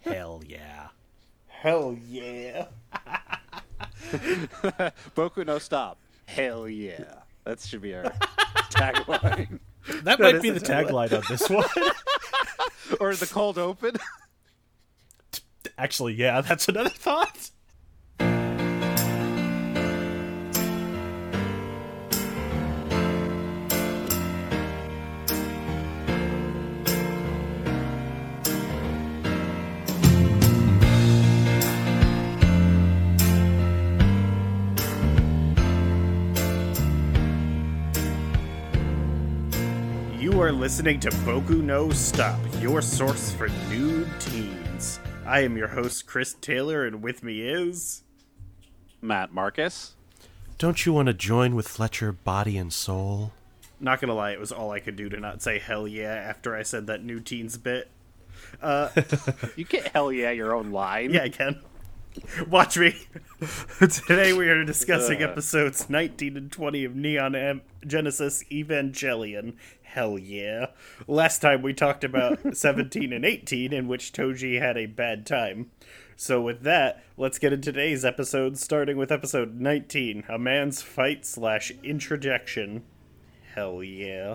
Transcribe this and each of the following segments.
Hell yeah. Hell yeah. Boku no stop. Hell yeah. That should be our tagline. That might be the tagline on this one. or the cold open. Actually, yeah, that's another thought. Listening to Boku no Stop, your source for nude teens. I am your host, Chris Taylor, and with me is. Matt Marcus. Don't you want to join with Fletcher body and soul? Not gonna lie, it was all I could do to not say hell yeah after I said that new teens bit. Uh, you get hell yeah your own line. Yeah, I can. Watch me. Today we are discussing uh. episodes 19 and 20 of Neon Am- Genesis Evangelion. Hell yeah. Last time we talked about 17 and 18, in which Toji had a bad time. So, with that, let's get into today's episode, starting with episode 19 A Man's Fight slash Introjection. Hell yeah.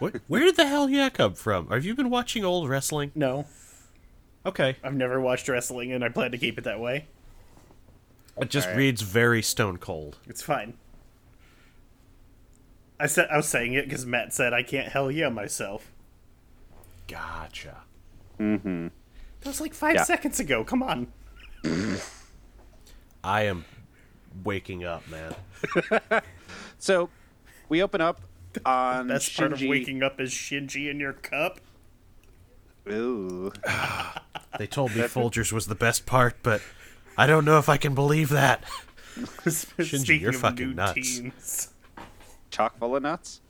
What? Where did the hell yeah come from? Have you been watching old wrestling? No, Okay. I've never watched wrestling, and I plan to keep it that way. It just reads very stone cold. It's fine. I said I was saying it because Matt said I can't hell yeah myself. Gotcha. Mm-hmm. That was like five Yeah. seconds ago. Come on. I am waking up, man. So we open up on Best part of waking up is Shinji in your cup. Ooh. They told me Folgers was the best part, but I don't know if I can believe that. Speaking you're of fucking new nuts. teens. Chock full of nuts.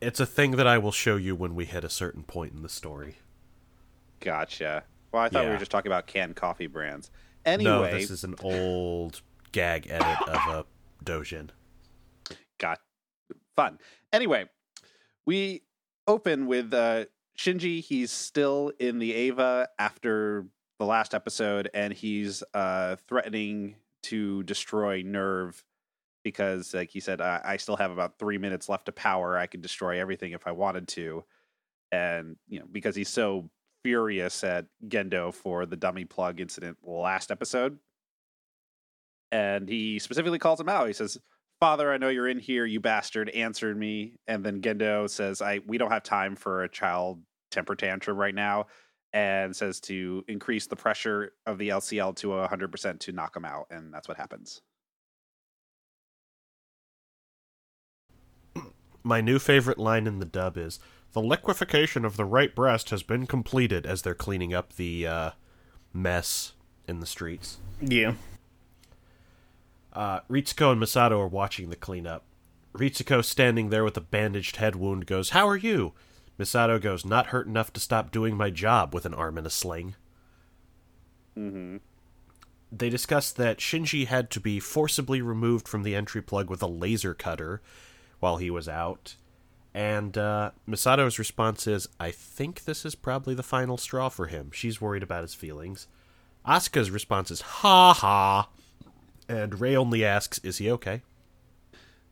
It's a thing that I will show you when we hit a certain point in the story. Gotcha. Well, I thought we were just talking about canned coffee brands. No, Anyway, this is an old gag edit of a dojin. got fun. Anyway, we open with uh, Shinji. He's still in the Eva after the last episode, and he's uh, threatening to destroy NERV because, like he said, I, I still have about three minutes left of power. I could destroy everything if I wanted to, and you know because he's so furious at Gendo for the dummy plug incident last episode. And he specifically calls him out. He says, Father, I know you're in here, you bastard, answered me. And then Gendo says, I we don't have time for a child temper tantrum right now, and says to increase the pressure of the LCL to 100% to knock him out. And that's what happens. My new favorite line in the dub is The liquefaction of the right breast has been completed as they're cleaning up the uh, mess in the streets. Yeah. Uh, Ritsuko and Misato are watching the cleanup. Ritsuko, standing there with a bandaged head wound, goes, How are you? Misato goes, Not hurt enough to stop doing my job with an arm in a sling. Mm-hmm. They discuss that Shinji had to be forcibly removed from the entry plug with a laser cutter while he was out. And uh, Misato's response is, I think this is probably the final straw for him. She's worried about his feelings. Asuka's response is, Ha ha. And Rei only asks, Is he okay?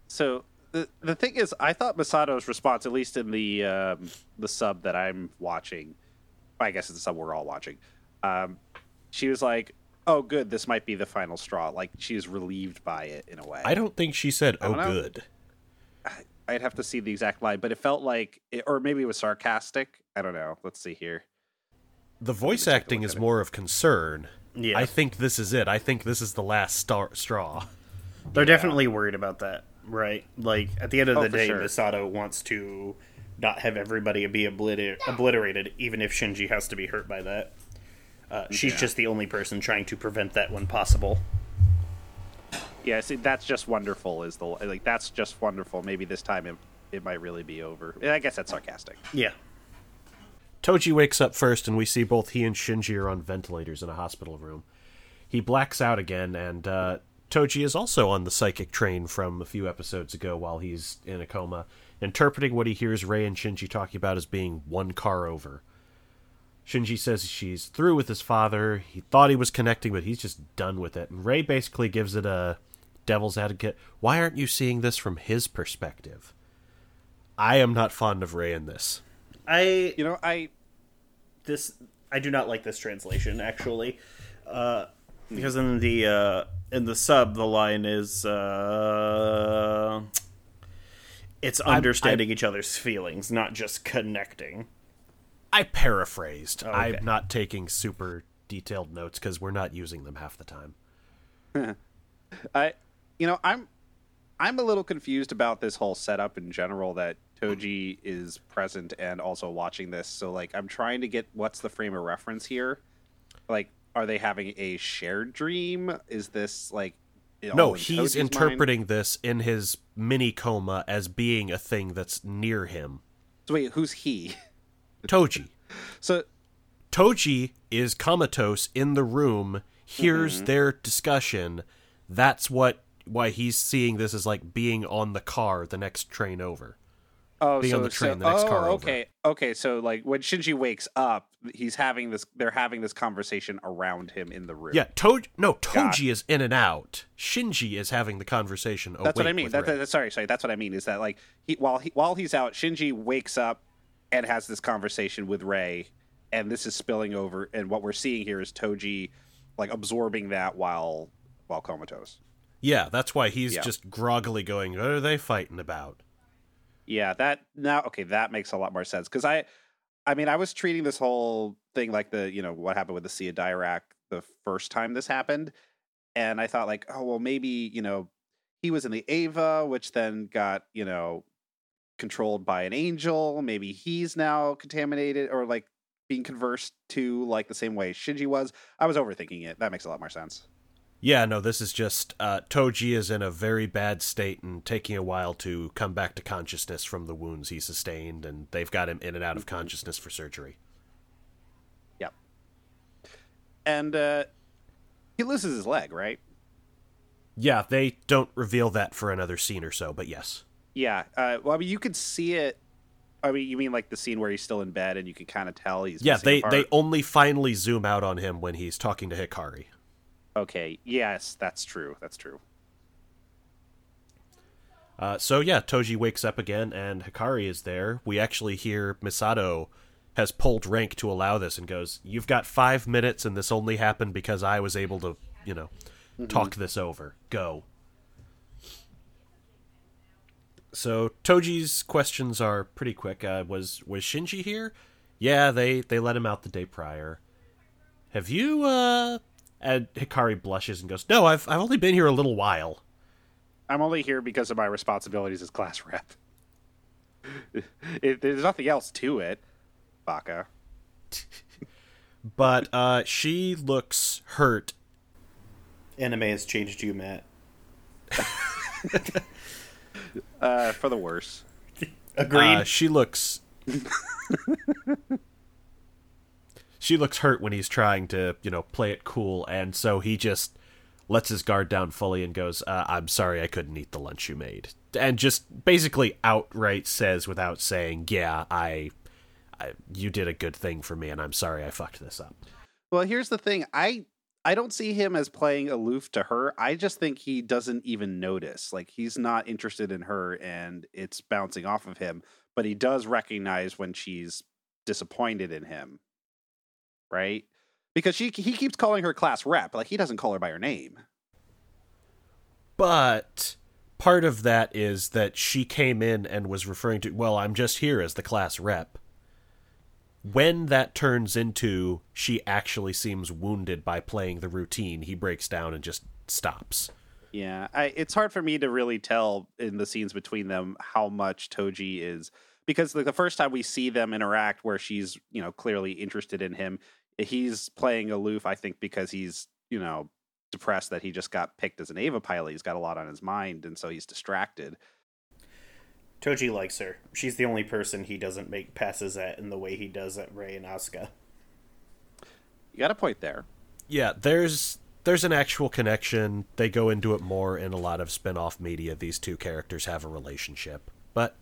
So the the thing is, I thought Misato's response, at least in the um, the sub that I'm watching, I guess it's the sub we're all watching. Um, she was like, "Oh, good, this might be the final straw." Like she's relieved by it in a way. I don't think she said, Oh, good. I'd have to see the exact line, but it felt like, it, or maybe it was sarcastic. I don't know. Let's see here. The voice acting is more of concern. Yeah. I think this is it. I think this is the last star- straw. They're definitely worried about that, right? Like, at the end of Oh, the day, sure. Misato wants to not have everybody be obliter- obliterated, even if Shinji has to be hurt by that. Uh, she's Yeah. just the only person trying to prevent that when possible. Yeah, see, that's just wonderful. Is the like that's just wonderful. Maybe this time it it might really be over. I guess that's sarcastic. Yeah. Toji wakes up first, and we see both he and Shinji are on ventilators in a hospital room. He blacks out again, and uh, Toji is also on the psychic train from a few episodes ago while he's in a coma, interpreting what he hears Rei and Shinji talking about as being one car over. Shinji says she's through with his father. He thought he was connecting, but he's just done with it. And Rei basically gives it a devil's advocate. Why aren't you seeing this from his perspective? I am not fond of Rei in this. I You know, I this I do not like this translation actually, uh, because in the uh, in the sub the line is uh, it's understanding each other's feelings, not just connecting. I paraphrased. okay. I'm not taking super detailed notes because we're not using them half the time. I, you know, I'm, I'm a little confused about this whole setup in general that Toji is present and also watching this. So like, I'm trying to get what's the frame of reference here. Like, are they having a shared dream? Is this like? No, in he's Toji's mind? interpreting this in his mini coma as being a thing that's near him. So wait, who's he? Toji. So Toji is comatose in the room, hears Mm-hmm. their discussion. That's what why he's seeing this as like being on the car the next train over. Oh, being so, on the train so, the next oh, car over. okay, okay. So like when Shinji wakes up, he's having this. They're having this conversation around him in the room. Yeah, Toji no, Toji is in and out. Shinji is having the conversation that's what I mean. That, that- sorry, sorry. That's what I mean. Is that like he while he while he's out, Shinji wakes up and has this conversation with Rei, and this is spilling over. And what we're seeing here is Toji like absorbing that while while comatose. Yeah, that's why he's Yeah. just groggily going, What are they fighting about? Yeah, that now okay, that makes a lot more sense because I, I mean, I was treating this whole thing like the you know what happened with the Sea of Dirac the first time this happened, and I thought like, oh well, maybe you know he was in the Eva, which then got you know controlled by an angel. Maybe he's now contaminated or like being conversed to like the same way Shinji was. I was overthinking it. That makes a lot more sense. Yeah, no, this is just uh, Toji is in a very bad state and taking a while to come back to consciousness from the wounds he sustained, and they've got him in and out of consciousness for surgery. Yep. And uh he loses his leg, right? Yeah, they don't reveal that for another scene or so, but yes. Yeah. Uh, well, I mean, you could see it. I mean, you mean like the scene where he's still in bed and you can kind of tell he's Yeah, they they only finally zoom out on him when he's talking to Hikari. Okay. Yes, that's true. That's true. Uh, so yeah, Toji wakes up again, and Hikari is there. We actually hear Misato has pulled rank to allow this, and goes, "You've got five minutes, and this only happened because I was able to, you know, talk this over. Go." So Toji's questions are pretty quick. Uh, was was Shinji here? Yeah, they they let him out the day prior. Have you? uh And Hikari blushes and goes, "No, I've I've only been here a little while." I'm only here because of my responsibilities as class rep. it, there's nothing else to it, Baka. but uh, she looks hurt. Anime has changed you, Matt. Uh, for the worse. Agreed. Uh, she looks. she looks hurt when he's trying to, you know, play it cool, and so he just lets his guard down fully and goes, uh, "I'm sorry, I couldn't eat the lunch you made," and just basically outright says, without saying, "Yeah, I, I you did a good thing for me, and I'm sorry I fucked this up." Well, here's the thing. I I don't see him as playing aloof to her. I just think he doesn't even notice. Like he's not interested in her and it's bouncing off of him, but he does recognize when she's disappointed in him. Right? Because she he keeps calling her class rep, like he doesn't call her by her name. But part of that is that she came in and was referring to, well, I'm just here as the class rep. When that turns into she actually seems wounded by playing the routine, he breaks down and just stops. Yeah, I, it's hard for me to really tell in the scenes between them how much Toji is because like the first time we see them interact, where she's you know clearly interested in him, he's playing aloof. I think because he's you know depressed that he just got picked as an Eva pilot. He's got a lot on his mind, and so he's distracted. Toji likes her. She's the only person he doesn't make passes at in the way he does at Rei and Asuka. You got a point there. Yeah, there's there's an actual connection. They go into it more in a lot of spin-off media. These two characters have a relationship. But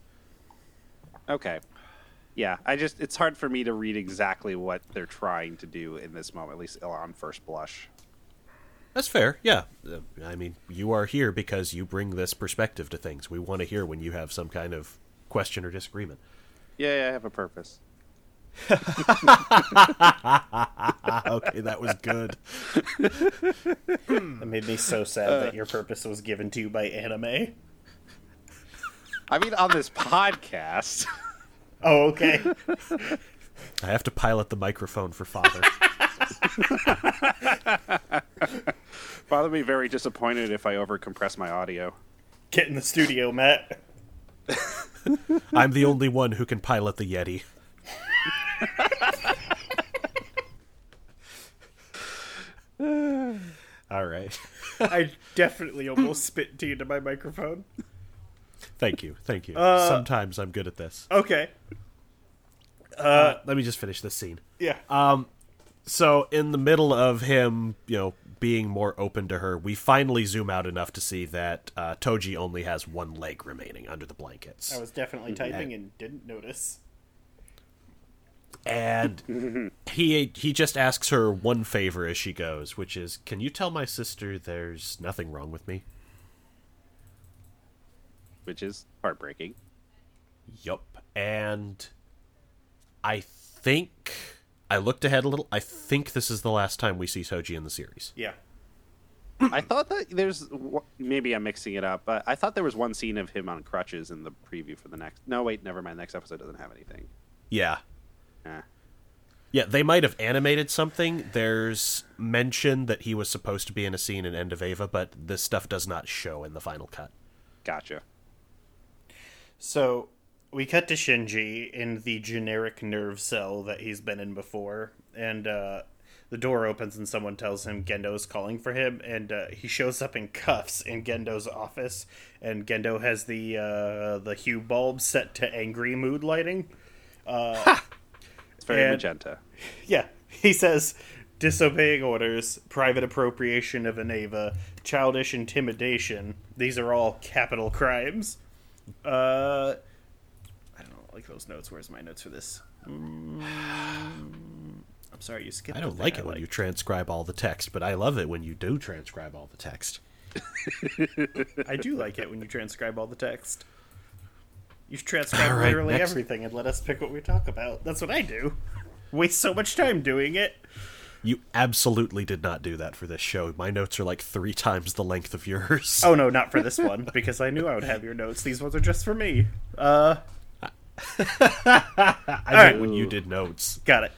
Okay. Yeah. I just it's hard for me to read exactly what they're trying to do in this moment, at least on first blush. That's fair. Yeah. Uh, I mean, you are here because you bring this perspective to things. We want to hear when you have some kind of question or disagreement. Yeah, yeah I have a purpose. okay, that was good. That made me so sad that your purpose was given to you by anime. I mean, on this podcast. Oh, okay. I have to pilot the microphone for father. Father will be very disappointed if I overcompress my audio. Get in the studio, Matt. I'm the only one who can pilot the Yeti. All right. I definitely almost spit tea into my microphone. Thank you. Thank you. Uh, Sometimes I'm good at this. Okay. Uh, let me just finish this scene. Yeah. Um, so, in the middle of him, you know, being more open to her, we finally zoom out enough to see that uh, Toji only has one leg remaining under the blankets. I was definitely typing and didn't notice. and he he just asks her one favor as she goes, which is, "Can you tell my sister there's nothing wrong with me?" Which is heartbreaking. Yup. And I think I looked ahead a little. I think this is the last time we see Toji in the series. Yeah. I thought that there's maybe I'm mixing it up, but I thought there was one scene of him on crutches in the preview for the next. No, wait, never mind. Next episode doesn't have anything. Yeah. Eh. Yeah, they might have animated something. There's mention that he was supposed to be in a scene in End of Eva, but this stuff does not show in the final cut. Gotcha. So we cut to Shinji in the generic NERV cell that he's been in before, and uh, the door opens and someone tells him Gendo's calling for him, and uh, he shows up in cuffs in Gendo's office, and Gendo has the uh, the hue bulb set to angry mood lighting. It's very And- magenta. Yeah, he says disobeying orders, private appropriation of an Eva, childish intimidation. These are all capital crimes. Uh, I don't know, like those notes. Where's my notes for this? Mm, I'm sorry, you skipped. I don't like it when you transcribe all the text, but I love it when you do transcribe all the text. I do like it when you transcribe all the text. You transcribe right, literally next- everything and let us pick what we talk about. That's what I do. Waste so much time doing it. You absolutely did not do that for this show. My notes are like three times the length of yours. Oh no, not for this one because I knew I would have your notes. These ones are just for me. Uh, I alright. when you did notes. got it.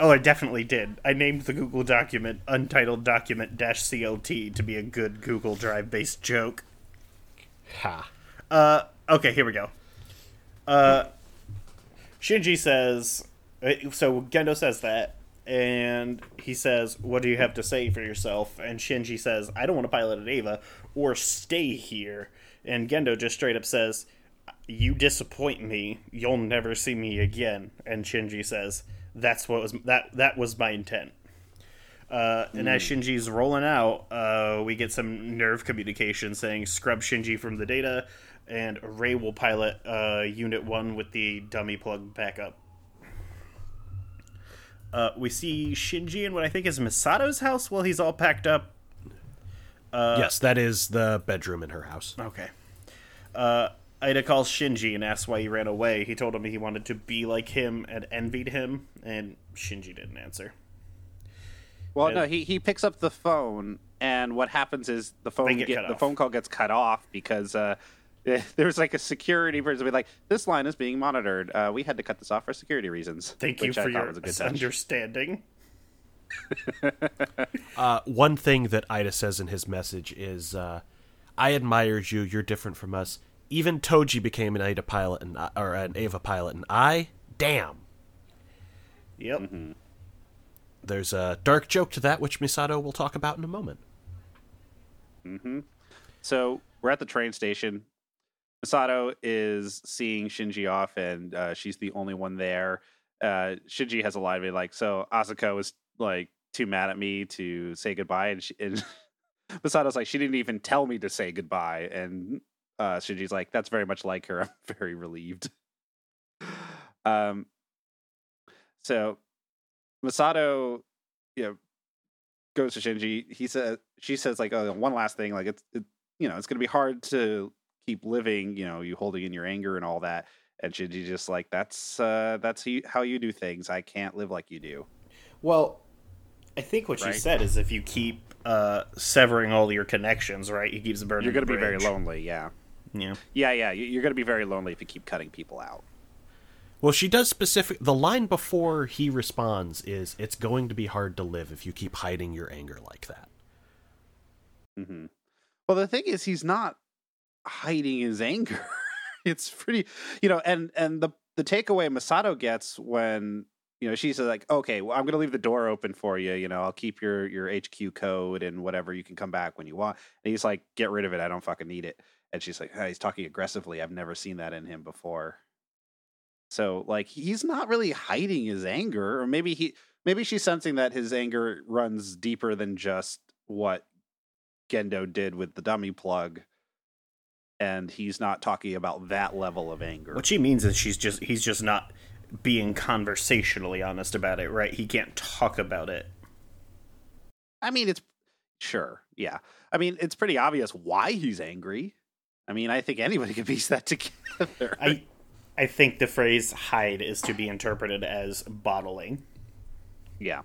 Oh, I definitely did. I named the Google document Untitled Document Dash CLT to be a good Google Drive based joke. Ha. Uh, okay, here we go. Uh, Shinji says, uh, so Gendo says that, and he says, "What do you have to say for yourself?" And Shinji says, "I don't want to pilot at Eva or stay here." And Gendo just straight up says, "You disappoint me. You'll never see me again." And Shinji says, "That's what was that that was my intent." Uh, and as Shinji's rolling out, uh, we get some NERV communication saying scrub Shinji from the data, and Rei will pilot uh, Unit 1 with the dummy plug backup. Uh, we see Shinji in what I think is Misato's house while he's all packed up. yes, that is the bedroom in her house. Okay. Uh, Aida calls Shinji and asks why he ran away. He told him he wanted to be like him and envied him, and Shinji didn't answer. Well, And- no, he he picks up the phone, and what happens is the phone get get, the off. phone call gets cut off because uh, there's like a security person be like, "This line is being monitored. Uh, we had to cut this off for security reasons." Thank you which I for your was a good understanding. Uh, one thing that Aida says in his message is, uh, "I admired you. You're different from us. Even Toji became an Ida pilot and I- or an Eva pilot, and I, damn." Yep. Mm-hmm. There's a dark joke to that, which Misato will talk about in a moment. So we're at the train station. Misato is seeing Shinji off, and uh, she's the only one there. Uh, Shinji has a line of like, "So Asuka was like too mad at me to say goodbye," and, she, and Misato's like, "She didn't even tell me to say goodbye," and uh, Shinji's like, "That's very much like her. I'm very relieved." Um, So Misato, you know, goes to Shinji. He says, she says, like, oh, one last thing, like it's, it, you know, it's to be hard to keep living, you know, you holding in your anger and all that. And Shinji just like, that's, uh, that's how you do things. I can't live like you do. Well, I think what right? she said is if you keep uh, severing all your connections, right, he keeps burning. You're going to be very lonely. Yeah. Yeah. Yeah, yeah. You're going to be very lonely if you keep cutting people out. Well, she does specific. The line before he responds is, "It's going to be hard to live if you keep hiding your anger like that." Mm-hmm. Well, the thing is, he's not hiding his anger. it's pretty, you know, and and the the takeaway Misato gets when you know she says like, "Okay, well, I'm to leave the door open for you. You know, I'll keep your your HQ code and whatever. You can come back when you want." And he's like, "Get rid of it. I don't fucking need it." And she's like, "He's talking aggressively. I've never seen that in him before." So like he's not really hiding his anger, or maybe he maybe she's sensing that his anger runs deeper than just what Gendo did with the dummy plug. And he's not talking about that level of anger. What she means is she's just he's just not being conversationally honest about it, right? He can't talk about it. I mean, it's sure, yeah. I mean, it's pretty obvious why he's angry. I mean, I think anybody could piece that together. I I think the phrase hide is to be interpreted as bottling. Yeah.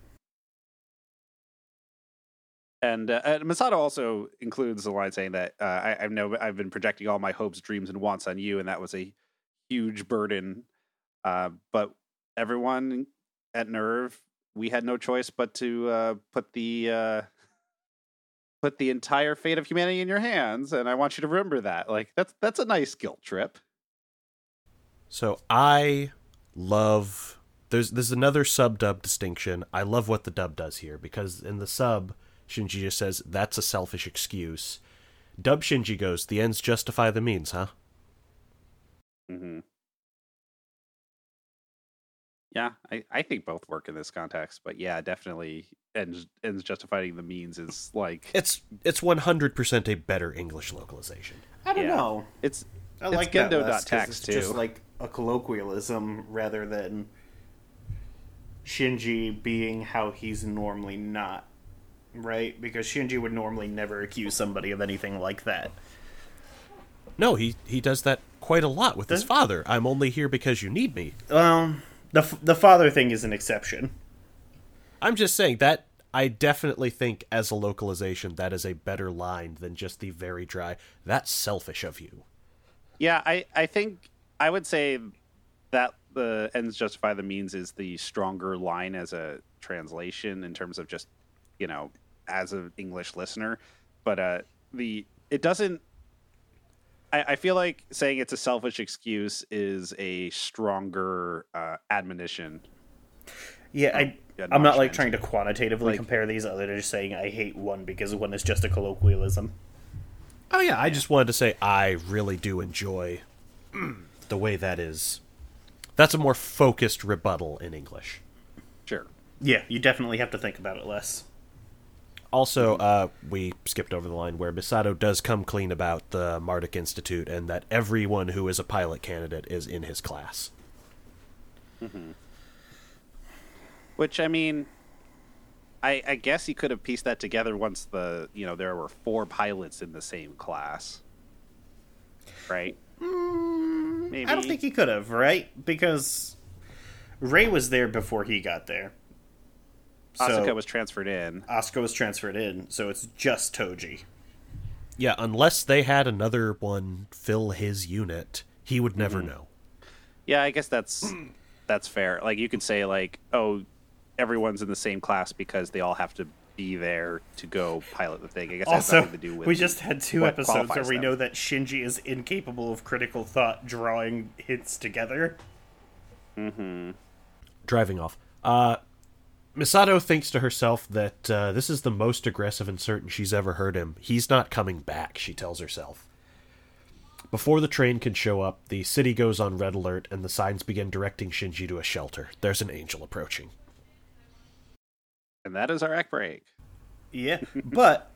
And, uh, and Misato also includes the line saying that uh, I, I know I've been projecting all my hopes, dreams, and wants on you, and that was a huge burden. Uh, but everyone at NERV, we had no choice but to uh, put the uh, put the entire fate of humanity in your hands, and I want you to remember that. Like that's that's a nice guilt trip. So I love there's there's another sub dub distinction. I love what the dub does here because in the sub, Shinji just says that's a selfish excuse. Dub Shinji goes, the ends justify the means, huh? Mm-hmm. Yeah, I, I think both work in this context, but yeah, definitely ends ends justifying the means is like it's it's one hundred percent a better English localization. I don't yeah. know. It's I it's like Gendo.txt too. Just like a colloquialism rather than Shinji being how he's normally not, right? Because Shinji would normally never accuse somebody of anything like that. No, he he does that quite a lot with his father. I'm only here because you need me. Um, the the father thing is an exception. I'm just saying that I definitely think as a localization that is a better line than just the very dry. That's selfish of you. Yeah, I I think I would say that the ends justify the means is the stronger line as a translation in terms of just you know as an English listener, but uh, the it doesn't. I, I feel like saying it's a selfish excuse is a stronger uh, admonition. Yeah, I I'm not like trying to quantitatively like, compare these other than just saying I hate one because one is just a colloquialism. Oh yeah, I just wanted to say I really do enjoy the way that is. That's a more focused rebuttal in English. Sure. Yeah, you definitely have to think about it less. Also, uh, we skipped over the line where Misato does come clean about the Marduk Institute and that everyone who is a pilot candidate is in his class. Mm-hmm. Which I mean, I, I guess he could have pieced that together once the you know there were four pilots in the same class, right? Mm, Maybe. I don't think he could have, right? Because Rei was there before he got there. So was transferred in. Asuka was transferred in, so it's just Toji. Yeah, unless they had another one fill his unit, he would never mm-hmm. know. Yeah, I guess that's that's fair. Like you can say like, oh, everyone's in the same class because they all have to be there to go pilot the thing. I guess also, to do with we just had two episodes where we them. know that Shinji is incapable of critical thought drawing hits together. Mm-hmm. Driving off. Uh, Misato thinks to herself that uh, this is the most aggressive and certain she's ever heard him. He's not coming back, she tells herself. Before the train can show up, the city goes on red alert and the signs begin directing Shinji to a shelter. There's an angel approaching. And that is our act break. Yeah, but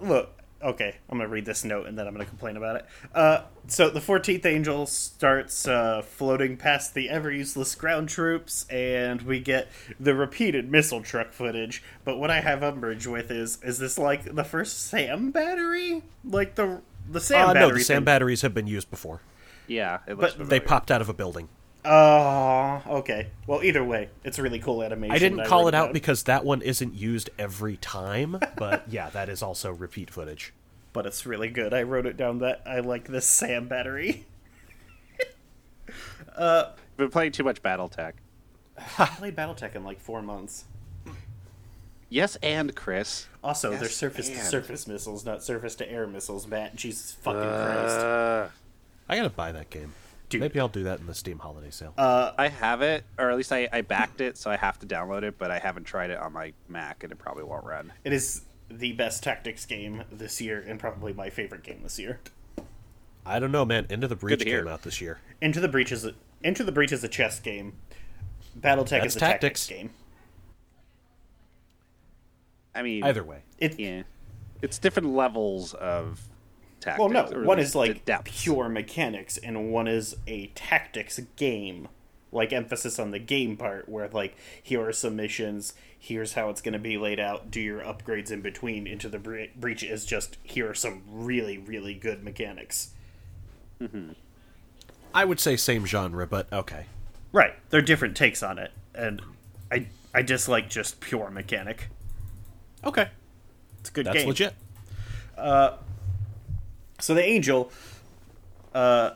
look, okay, I'm gonna read this note and then I'm gonna complain about it. Uh, so the 14th Angel starts uh, floating past the ever useless ground troops, and we get the repeated missile truck footage. But what I have umbrage with is is this like the first SAM battery? Like the the SAM Uh, battery? no, the SAM thing- batteries have been used before. Yeah, it looks But They popped out of a building. Oh, okay. Well, either way, it's a really cool animation. I didn't call wrote it out down. because that one isn't used every time, but yeah, that is also repeat footage. but it's really good. I wrote it down that I like this SAM battery. Uh, I've been playing too much BattleTech. I played BattleTech in like four months. Yes, and Chris. Also, they're Yes, surface to surface missiles, not surface to air missiles, Matt. Jesus fucking Christ. Uh, I gotta buy that game. Dude. Maybe I'll do that in the Steam holiday sale. Uh, I have it, or at least I, I backed it, so I have to download it, but I haven't tried it on my Mac, and it probably won't run. It is the best tactics game this year, and probably my favorite game this year. I don't know, man. Into the Breach came out this year. Into the Breach is a Into the Breach is a chess game. BattleTech That's is a tactics. tactics game. I mean, Either way. It yeah, it's different levels of tactics. well, no, one the- is like depths. pure mechanics, and one is a tactics game. Like emphasis on the game part, where like here are some missions, here's how it's going to be laid out. Do your upgrades in between. Into the Bre- Breach is just here are some really really good mechanics. Mm-hmm. I would say same genre, but okay. Right, they're different takes on it, and I I dislike just pure mechanic. Okay. It's a good That's game. legit. Uh, So the angel uh,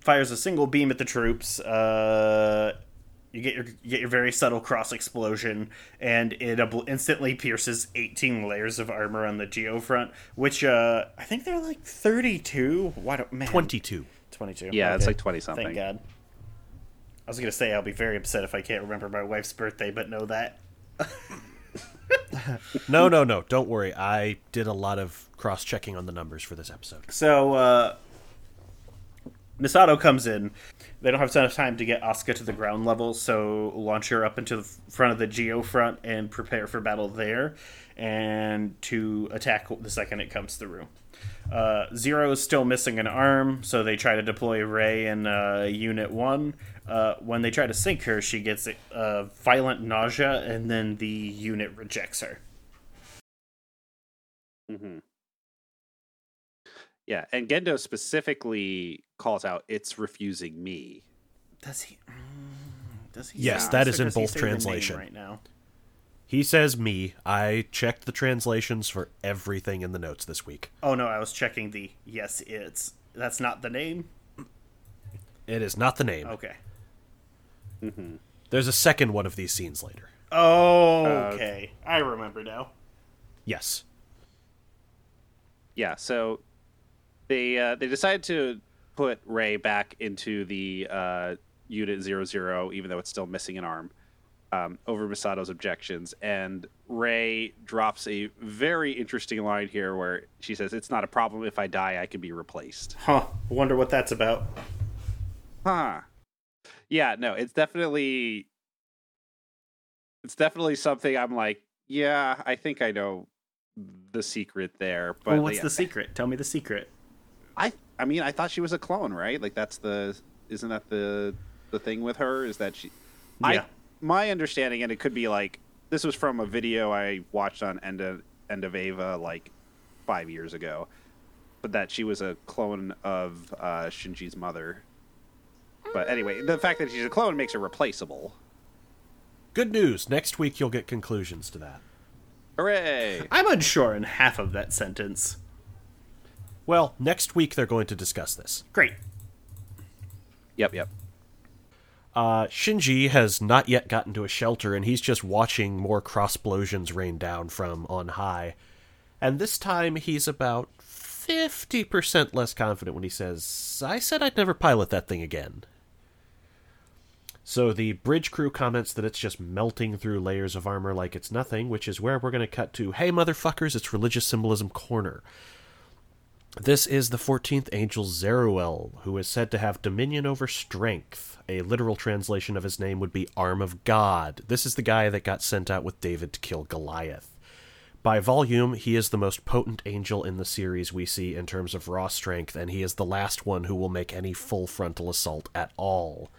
fires a single beam at the troops. Uh, you get your you get your very subtle cross explosion, and it obl- instantly pierces 18 layers of armor on the geo front, which uh, I think they're like 32. Why don't man 22. 22? Yeah, it's like 20 something. Thank God. I was gonna say I'll be very upset if I can't remember my wife's birthday, but know that. No, no, no. Don't worry. I did a lot of cross checking on the numbers for this episode. So uh Misato comes in. They don't have enough time to get Asuka to the ground level, so launch her up into the front of the Geo front and prepare for battle there, and to attack the second it comes through. Uh, Zero is still missing an arm, so they try to deploy Rei in uh, Unit 1. Uh, when they try to sync her, she gets uh, violent nausea, and then the unit rejects her. hmm Yeah, and Gendo specifically calls out, "It's refusing me." Does he? mm, Does he? Yes, say that this, is or in both say the name translation. right now. He says me. I checked the translations for everything in the notes this week. Oh no, I was checking the yes, it's. That's not the name. It is not the name. Okay. Mm-hmm. There's a second one of these scenes later. Oh, okay. I remember now. Yes. Yeah, so they uh, they decided to put Rei back into the uh, Unit Zero Zero, even though it's still missing an arm, um, over Misato's objections. And Rei drops a very interesting line here, where she says, "It's not a problem if I die; I can be replaced." Huh. Wonder what that's about. Huh. Yeah, no, it's definitely it's definitely something I'm like, yeah, I think I know the secret there. But well, what's yeah, the secret? Tell me the secret. I I mean, I thought she was a clone, right? Like that's the isn't that the the thing with her is that she Yeah. I my understanding and it could be like this was from a video I watched on End of End of Eva like 5 years ago. But that she was a clone of uh Shinji's mother. But anyway, the fact that she's a clone makes her replaceable. Good news. Next week you'll get conclusions to that. Hooray! I'm unsure in half of that sentence. Well, next week they're going to discuss this. Great. Yep, yep. Uh, Shinji has not yet gotten to a shelter, and he's just watching more cross-explosions rain down from on high. And this time he's about 50% less confident when he says, I said I'd never pilot that thing again. So the bridge crew comments that it's just melting through layers of armor like it's nothing, which is where we're going to cut to, hey motherfuckers, it's religious symbolism corner. This is the 14th angel Zeruel, who is said to have dominion over strength. A literal translation of his name would be Arm of God. This is the guy that got sent out with David to kill Goliath. By volume, he is the most potent angel in the series we see in terms of raw strength, and he is the last one who will make any full frontal assault at all.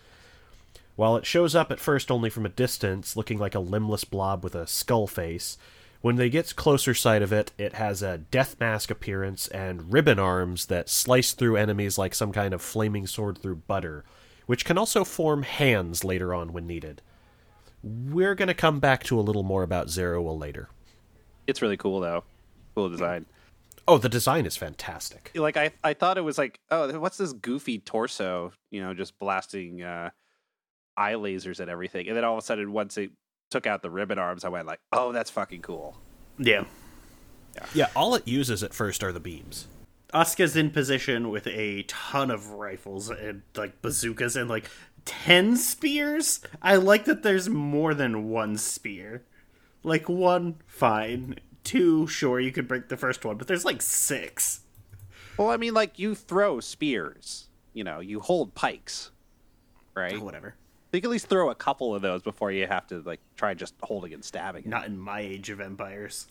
While it shows up at first only from a distance, looking like a limbless blob with a skull face, when they get closer sight of it, it has a death mask appearance and ribbon arms that slice through enemies like some kind of flaming sword through butter, which can also form hands later on when needed. We're going to come back to a little more about Zeruel later. It's really cool though. Cool design. Oh, the design is fantastic. Like I, I thought it was like, oh, what's this goofy torso? You know, just blasting uh, eye lasers at everything, and then all of a sudden, once it took out the ribbon arms, I went like, oh, that's fucking cool. Yeah. Yeah, all it uses at first are the beams. Asuka's in position with a ton of rifles and like bazookas and like 10 spears. I like that there's more than one spear. Like one, fine. Two, sure, you could break the first one, but there's like six. Well, I mean, like you throw spears, you know, you hold pikes, right? Oh, whatever. You can at least throw a couple of those before you have to like try just holding and stabbing. it. Not in my age of empires.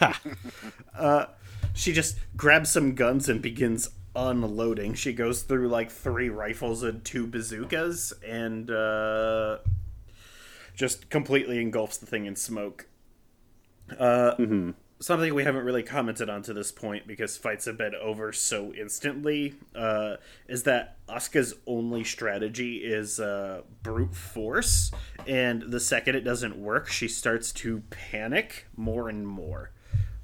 uh, she just grabs some guns and begins unloading. She goes through like three rifles and two bazookas and uh, just completely engulfs the thing in smoke. Uh, Something we haven't really commented on to this point because fights have been over so instantly uh, is that Asuka's only strategy is uh, brute force, and the second it doesn't work, she starts to panic more and more.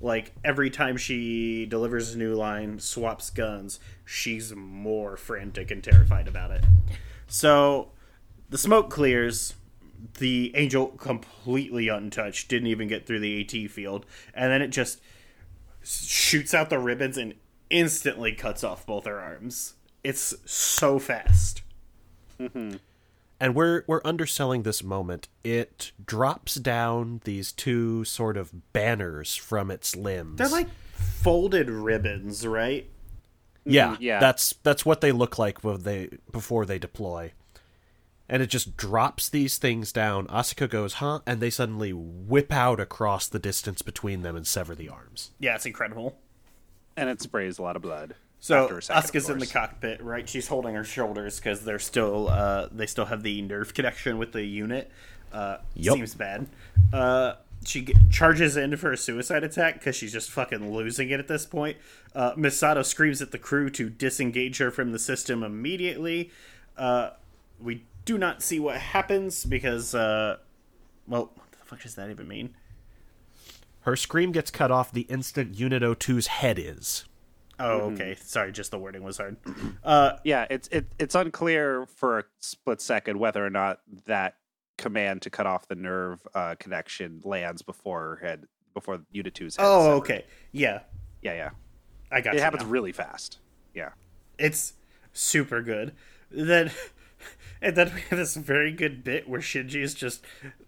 Like every time she delivers a new line, swaps guns, she's more frantic and terrified about it. So the smoke clears. The angel completely untouched, didn't even get through the AT field, and then it just shoots out the ribbons and instantly cuts off both her arms. It's so fast. Mm-hmm. And we're we're underselling this moment. It drops down these two sort of banners from its limbs. They're like folded ribbons, right? yeah, mm, yeah. That's that's what they look like when they before they deploy. And it just drops these things down. Asuka goes, "Huh?" and they suddenly whip out across the distance between them and sever the arms. Yeah, it's incredible. and it sprays a lot of blood. So Asuka's in the cockpit, right? She's holding her shoulders because they're still uh, they still have the nerve connection with the unit. Uh, Yup. Seems bad. Uh, she g- charges in for a suicide attack because she's just fucking losing it at this point. Uh, Misato screams at the crew to disengage her from the system immediately. Uh, we do not see what happens because, uh, well, what the fuck does that even mean? Her scream gets cut off the instant Unit 02's head is. Oh, okay. Sorry, just the wording was hard. Uh, Yeah, it's it, it's unclear for a split second whether or not that command to cut off the nerve uh, connection lands before head before Unit 2's head. oh, severed. okay. Yeah, Yeah, yeah. I got It you happens now. really fast. Yeah. it's super good. Then and then we have this very good bit where Shinji is just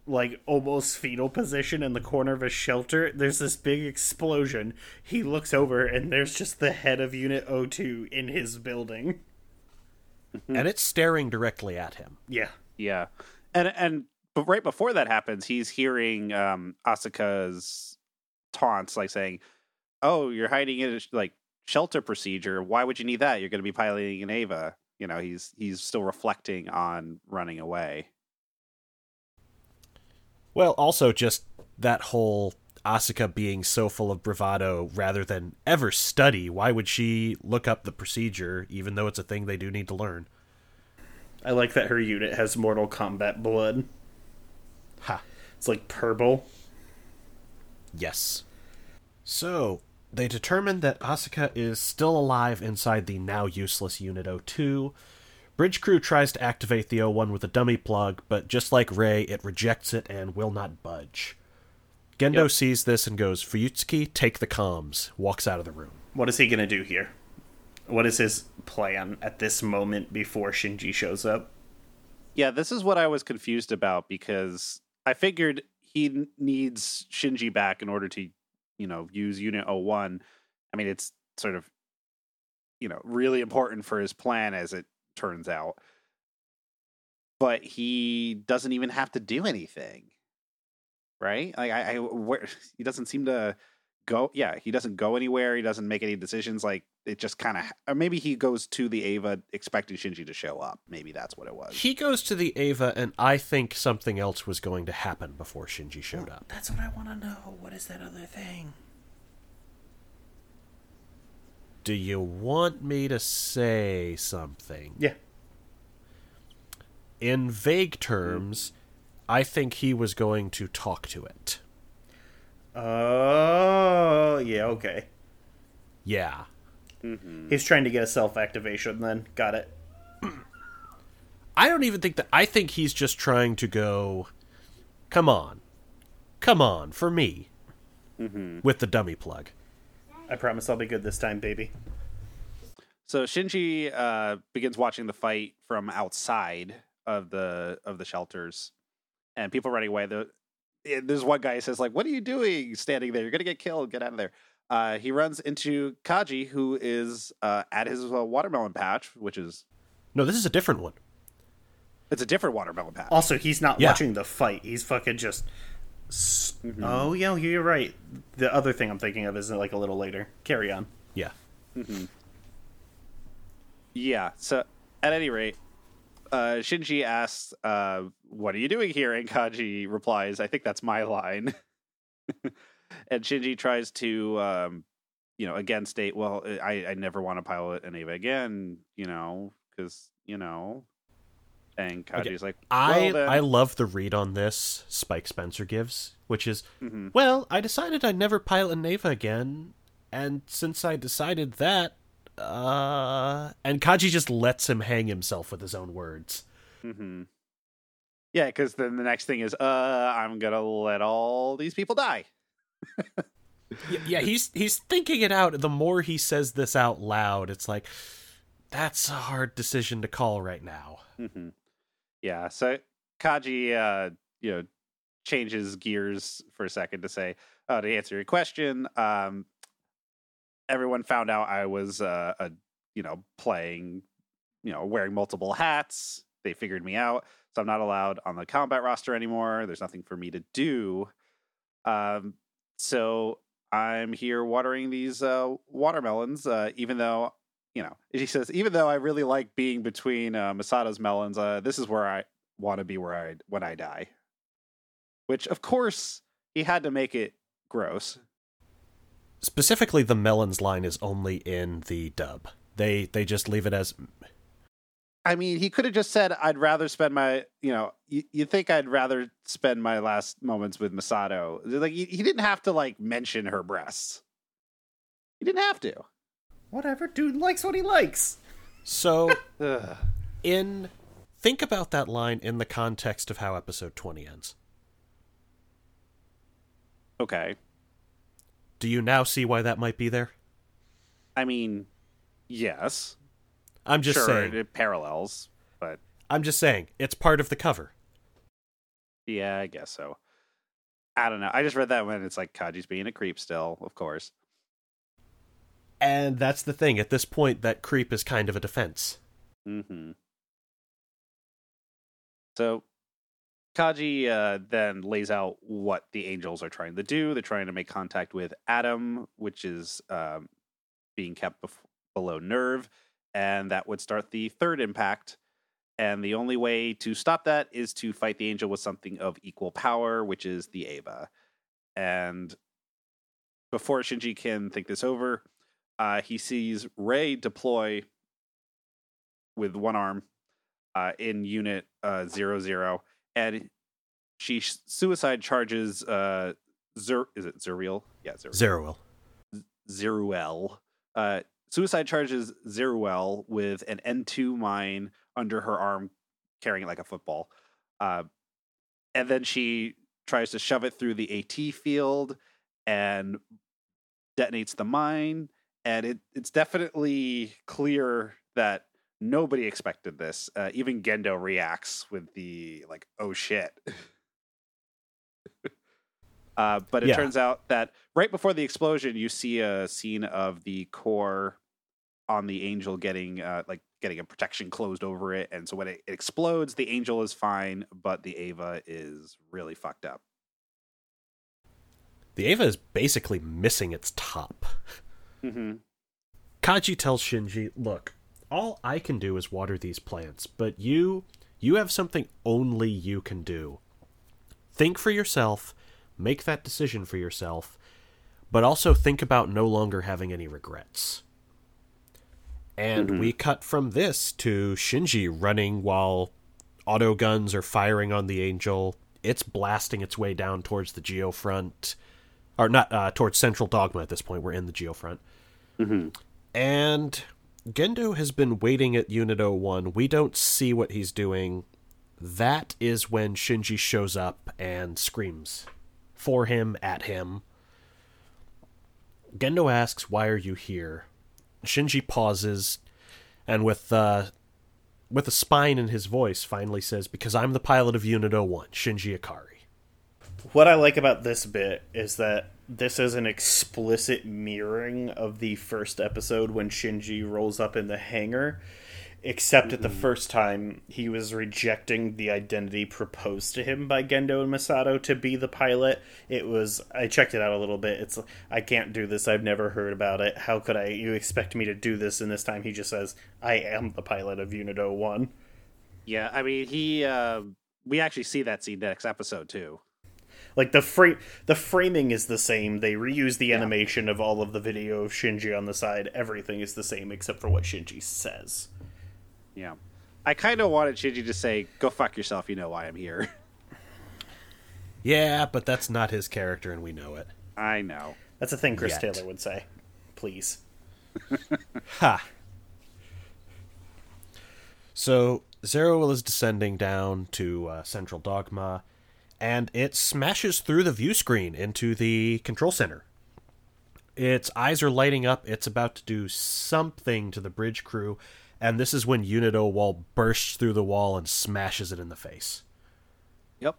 like almost fetal position in the corner of a shelter. There's this big explosion. He looks over and there's just the head of Unit 02 in his building. And it's staring directly at him. Yeah. Yeah, and and but right before that happens, he's hearing um Asuka's taunts, like saying, "Oh, you're hiding in a sh- like shelter procedure. Why would you need that? You're going to be piloting an Eva." You know, he's he's still reflecting on running away. Well, also just that whole Asuka being so full of bravado rather than ever study. Why would she look up the procedure, even though it's a thing they do need to learn? I like that her unit has Mortal Kombat blood. Ha. It's like purple. Yes. So, they determine that Asuka is still alive inside the now useless Unit 02. Bridge crew tries to activate the O1 with a dummy plug, but just like Rei, it rejects it and will not budge. Gendo Yep. sees this and goes, Fuyutsuki, take the comms, walks out of the room. What is he going to do here? What is his plan at this moment before Shinji shows up? Yeah, this is what I was confused about because I figured he needs Shinji back in order to, you know, use Unit 01. I mean, it's sort of, you know, really important for his plan as it turns out. But he doesn't even have to do anything. right? Like I, I where, he doesn't seem to go. Yeah, he doesn't go anywhere. He doesn't make any decisions. Like it just kind of, or maybe he goes to the Eva expecting Shinji to show up. Maybe that's what it was. He goes to the Eva, and I think something else was going to happen before Shinji showed up. That's what I want to know. What is that other thing? Do you want me to say something? Yeah. In vague terms, I think he was going to talk to it. Oh, yeah, okay. Yeah. He's trying to get a self activation then. Got it. I don't even think that. I think he's just trying to go, come on. Come on, for me. With the dummy plug. I promise I'll be good this time, baby. So Shinji uh, begins watching the fight from outside of the of the shelters, and people running away. The there's one guy who says like, "What are you doing standing there? You're gonna get killed. Get out of there." Uh, he runs into Kaji, who is uh, at his uh, watermelon patch, which is No, this is a different one. it's a different watermelon patch. Also, he's not Yeah. watching the fight. He's fucking just. s- Oh, yeah, you're right. The other thing I'm thinking of is like a little later. Carry on. Yeah. Mm-hmm. Yeah. So at any rate, uh, Shinji asks, uh, "What are you doing here?" And Kaji replies, "I think that's my line." and Shinji tries to, um, you know, again state, "Well, I, I never want to pilot an Eva again," you know, because you know. And Kaji's like, I then- I love the read on this Spike Spencer gives, which is, Mm-hmm. well, I decided I'd never pilot an Eva again, and since I decided that, uh, and Kaji just lets him hang himself with his own words. Mhm. Yeah, because then the next thing is, uh, I'm gonna let all these people die. Y- yeah, he's he's thinking it out. The more he says this out loud, it's like that's a hard decision to call right now. hmm Yeah. So Kaji, uh, you know, changes gears for a second to say, uh, to answer your question, um, everyone found out I was, uh, a, you know, playing, you know, wearing multiple hats. They figured me out, so I'm not allowed on the combat roster anymore. There's nothing for me to do. Um, so I'm here watering these uh, watermelons, uh, even though you know, he says, even though I really like being between uh, Misato's melons, uh, this is where I want to be where I when I die. Which, of course, he had to make it gross. Specifically, the melons line is only in the dub. They they just leave it as I mean, he could have just said, "I'd rather spend my," you know, you, you think I'd rather spend my last moments with Misato. Like he, he didn't have to like mention her breasts. He didn't have to. Whatever, dude likes what he likes. so. In think about that line in the context of how episode 20 ends Okay. Do you now see why that might be there I mean, yes, i'm just sure, saying it parallels, but i'm just saying it's part of the cover Yeah, I guess so. I don't know. I just read that when it's like Kaji's being a creep still, of course. and that's the thing at this point that creep is kind of a defense Mm-hmm. So Kaji uh, then lays out what the angels are trying to do. They're trying to make contact with Adam, which is um, being kept bef- below NERV, and that would start the third impact. And the only way to stop that is to fight the angel with something of equal power, which is the Eva. And before Shinji can think this over, uh, he sees Rei deploy with one arm uh, in unit uh, zero zero, and she suicide charges uh, Zer- is it Zeriel? Yeah, Zeriel. Zeruel. Zeruel. Uh, suicide charges Zeruel with an N2 mine under her arm, carrying it like a football. Uh, and then she tries to shove it through the AT field and detonates the mine. And it, it's definitely clear that nobody expected this. Uh, even Gendo reacts with the, like, oh shit. Uh, but it Yeah. turns out that right before the explosion, you see a scene of the core on the angel getting uh, like getting a protection closed over it, and so when it, it explodes, the angel is fine, but the Eva is really fucked up. the Eva is basically missing its top. Mm-hmm. Kaji tells Shinji, "Look, all I can do is water these plants, but you you have something only you can do. Think for yourself, make that decision for yourself, but also think about no longer having any regrets." And we cut from this to Shinji running while auto guns are firing on the Angel. It's blasting its way down towards the Geofront. Or not, uh, towards Central Dogma at this point. We're in the Geofront. And Gendo has been waiting at Unit 01. We don't see what he's doing. That is when Shinji shows up and screams for him, at him. Gendo asks, Why are you here? Shinji pauses and with uh, with a spine in his voice finally says, Because I'm the pilot of Unit 01, Shinji Ikari. What I like about this bit is that this is an explicit mirroring of the first episode when Shinji rolls up in the hangar, except at the first time he was rejecting the identity proposed to him by Gendo and Misato to be the pilot. It was I checked it out a little bit. It's I can't do this. I've never heard about it. How could I you expect me to do this? And this time he just says, I am the pilot of Unit 01. Yeah, I mean, he. Uh, we actually see that scene next episode too. Like the frame, the framing is the same. They reuse the animation of all of the video of Shinji on the side. Everything is the same except for what Shinji says. Yeah, I kind of wanted Shinji to say, "Go fuck yourself." You know why I'm here. Yeah, but that's not his character, and we know it. I know. That's a thing Chris Yet. Taylor would say. Please. Ha! So, Zeruel is descending down to uh, Central Dogma, and it smashes through the view screen into the control center. Its eyes are lighting up. It's about to do something to the bridge crew, and this is when Unit 01 bursts through the wall and smashes it in the face. Yep.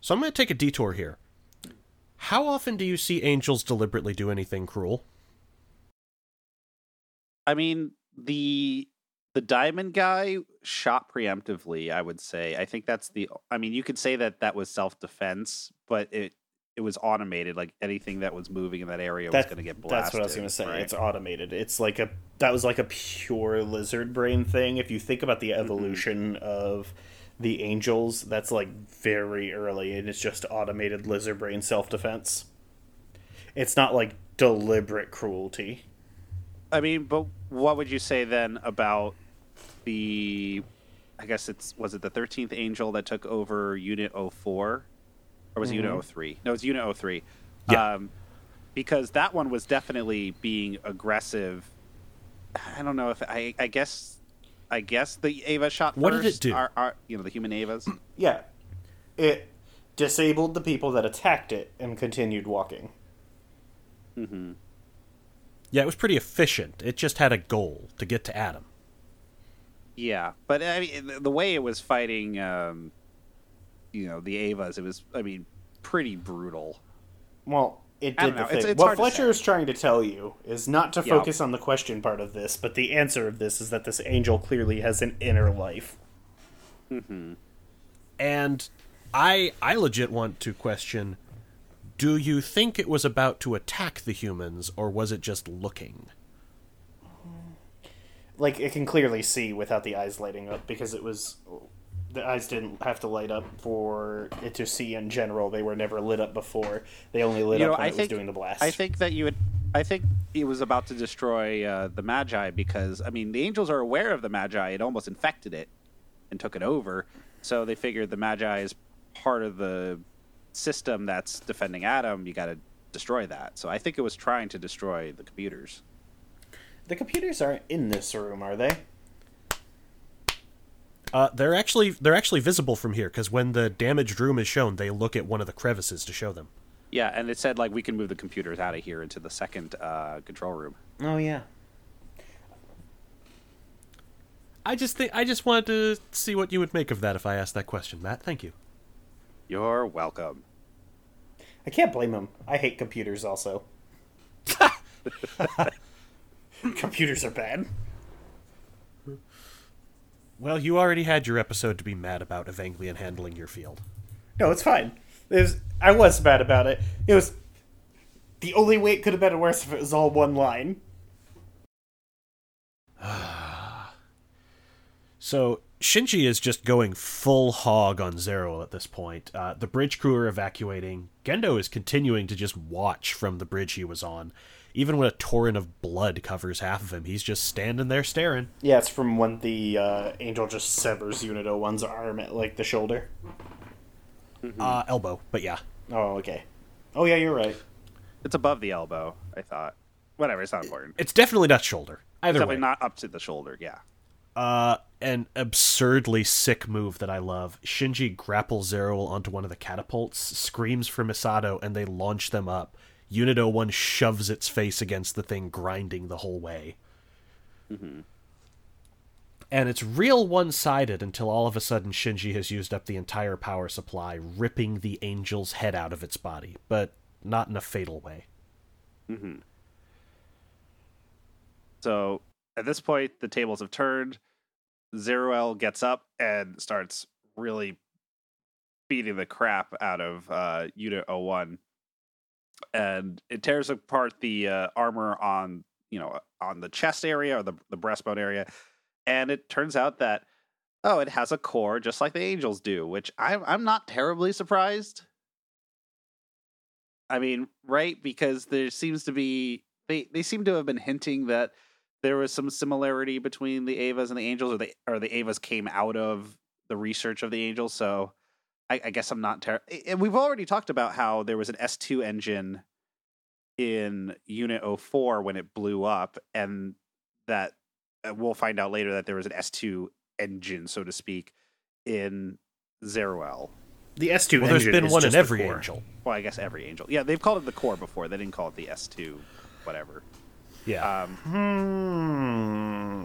So I'm going to take a detour here. How often do you see angels deliberately do anything cruel? I mean, the the diamond guy shot preemptively. I would say. I think that's the. I mean, you could say that that was self defense, but it it was automated. Like anything that was moving in that area was going to get blasted. That's what I was going to say. right? It's automated. It's like a that was like a pure lizard brain thing. If you think about Mm-hmm. the evolution of the angels, that's like very early, and it's just automated lizard brain self defense. It's not like deliberate cruelty. I mean, but what would you say then about the? I guess it's was it the thirteenth angel that took over Unit 04? or was it Unit 03? No, it's Unit 03. Yeah. Um, because that one was definitely being aggressive. I don't know if I. I guess. I guess the Eva shot. What did it do? Our, our, you know, the human Evas. Yeah, it disabled the people that attacked it and continued walking. Mhm. Yeah, it was pretty efficient. It just had a goal to get to Adam. Yeah, but I mean, the- the way it was fighting, um, you know, the Evas, it was, I mean, pretty brutal. Well, it did the know. thing. It's- it's what Fletcher is trying to tell you is not to Yeah. focus on the question part of this, but the answer of this is that this angel clearly has an inner life. And I I legit want to question do you think it was about to attack the humans or was it just looking? Like it can clearly see without the eyes lighting up because it was the eyes didn't have to light up for it to see in general. They were never lit up before. They only lit You know, up when I it think was doing the blast. I think that you would. I think it was about to destroy uh, the Magi because I mean the angels are aware of the Magi. It almost infected it and took it over. So they figured the Magi is part of the system that's defending Adam. You got to destroy that. So I think it was trying to destroy the computers. The computers aren't in this room, are they? Uh, they're actually they're actually visible from here because when the damaged room is shown, they look at one of the crevices to show them. Yeah, and it said like we can move the computers out of here into the second uh, control room. Oh yeah. I just think I just wanted to see what you would make of that if I asked that question, Matt. Thank you. You're welcome. I can't blame him. I hate computers also. computers are bad. Well, you already had your episode to be mad about Evangelion handling your field. No, it's fine. It was, I was mad about it. It was The only way it could have been worse if it was all one line. So Shinji is just going full hog on Zero at this point. Uh, the bridge crew are evacuating. Gendo is continuing to just watch from the bridge he was on. Even when a torrent of blood covers half of him, he's just standing there staring. Yeah, it's from when the uh, angel just severs Unit 01's arm at like the shoulder. Uh, elbow, but yeah. Oh, okay. Oh yeah, you're right. It's above the elbow. I thought. Whatever. It's not important. It's definitely not shoulder. Either Definitely way. not up to the shoulder. Yeah. Uh, an absurdly sick move that I love. Shinji grapples Zero onto one of the catapults, screams for Misato, and they launch them up. Unit 01 shoves its face against the thing, grinding the whole way. And it's real one sided until all of a sudden Shinji has used up the entire power supply, ripping the angel's head out of its body, but not in a fatal way. So at this point, the tables have turned. Zeruel gets up and starts really beating the crap out of uh, Unit 01. And it tears apart the uh, armor on, you know, on the chest area or the, the breastbone area. And it turns out that, oh, it has a core just like the angels do, which I'm, I'm not terribly surprised. I mean, right? Because there seems to be, they, they seem to have been hinting that there was some similarity between the Evas and the Angels, or the or the Evas came out of the research of the Angels. So I, I guess I'm not terrible. And we've already talked about how there was an S2 engine in Unit 04 when it blew up, and that uh, we'll find out later that there was an S2 engine, so to speak, in Zeruel. The S2 Well, there's engine been is one in just the every angel. Well, I guess every Angel. Yeah, they've called it the core before. They didn't call it the S2, whatever. Yeah. Um, Hmm.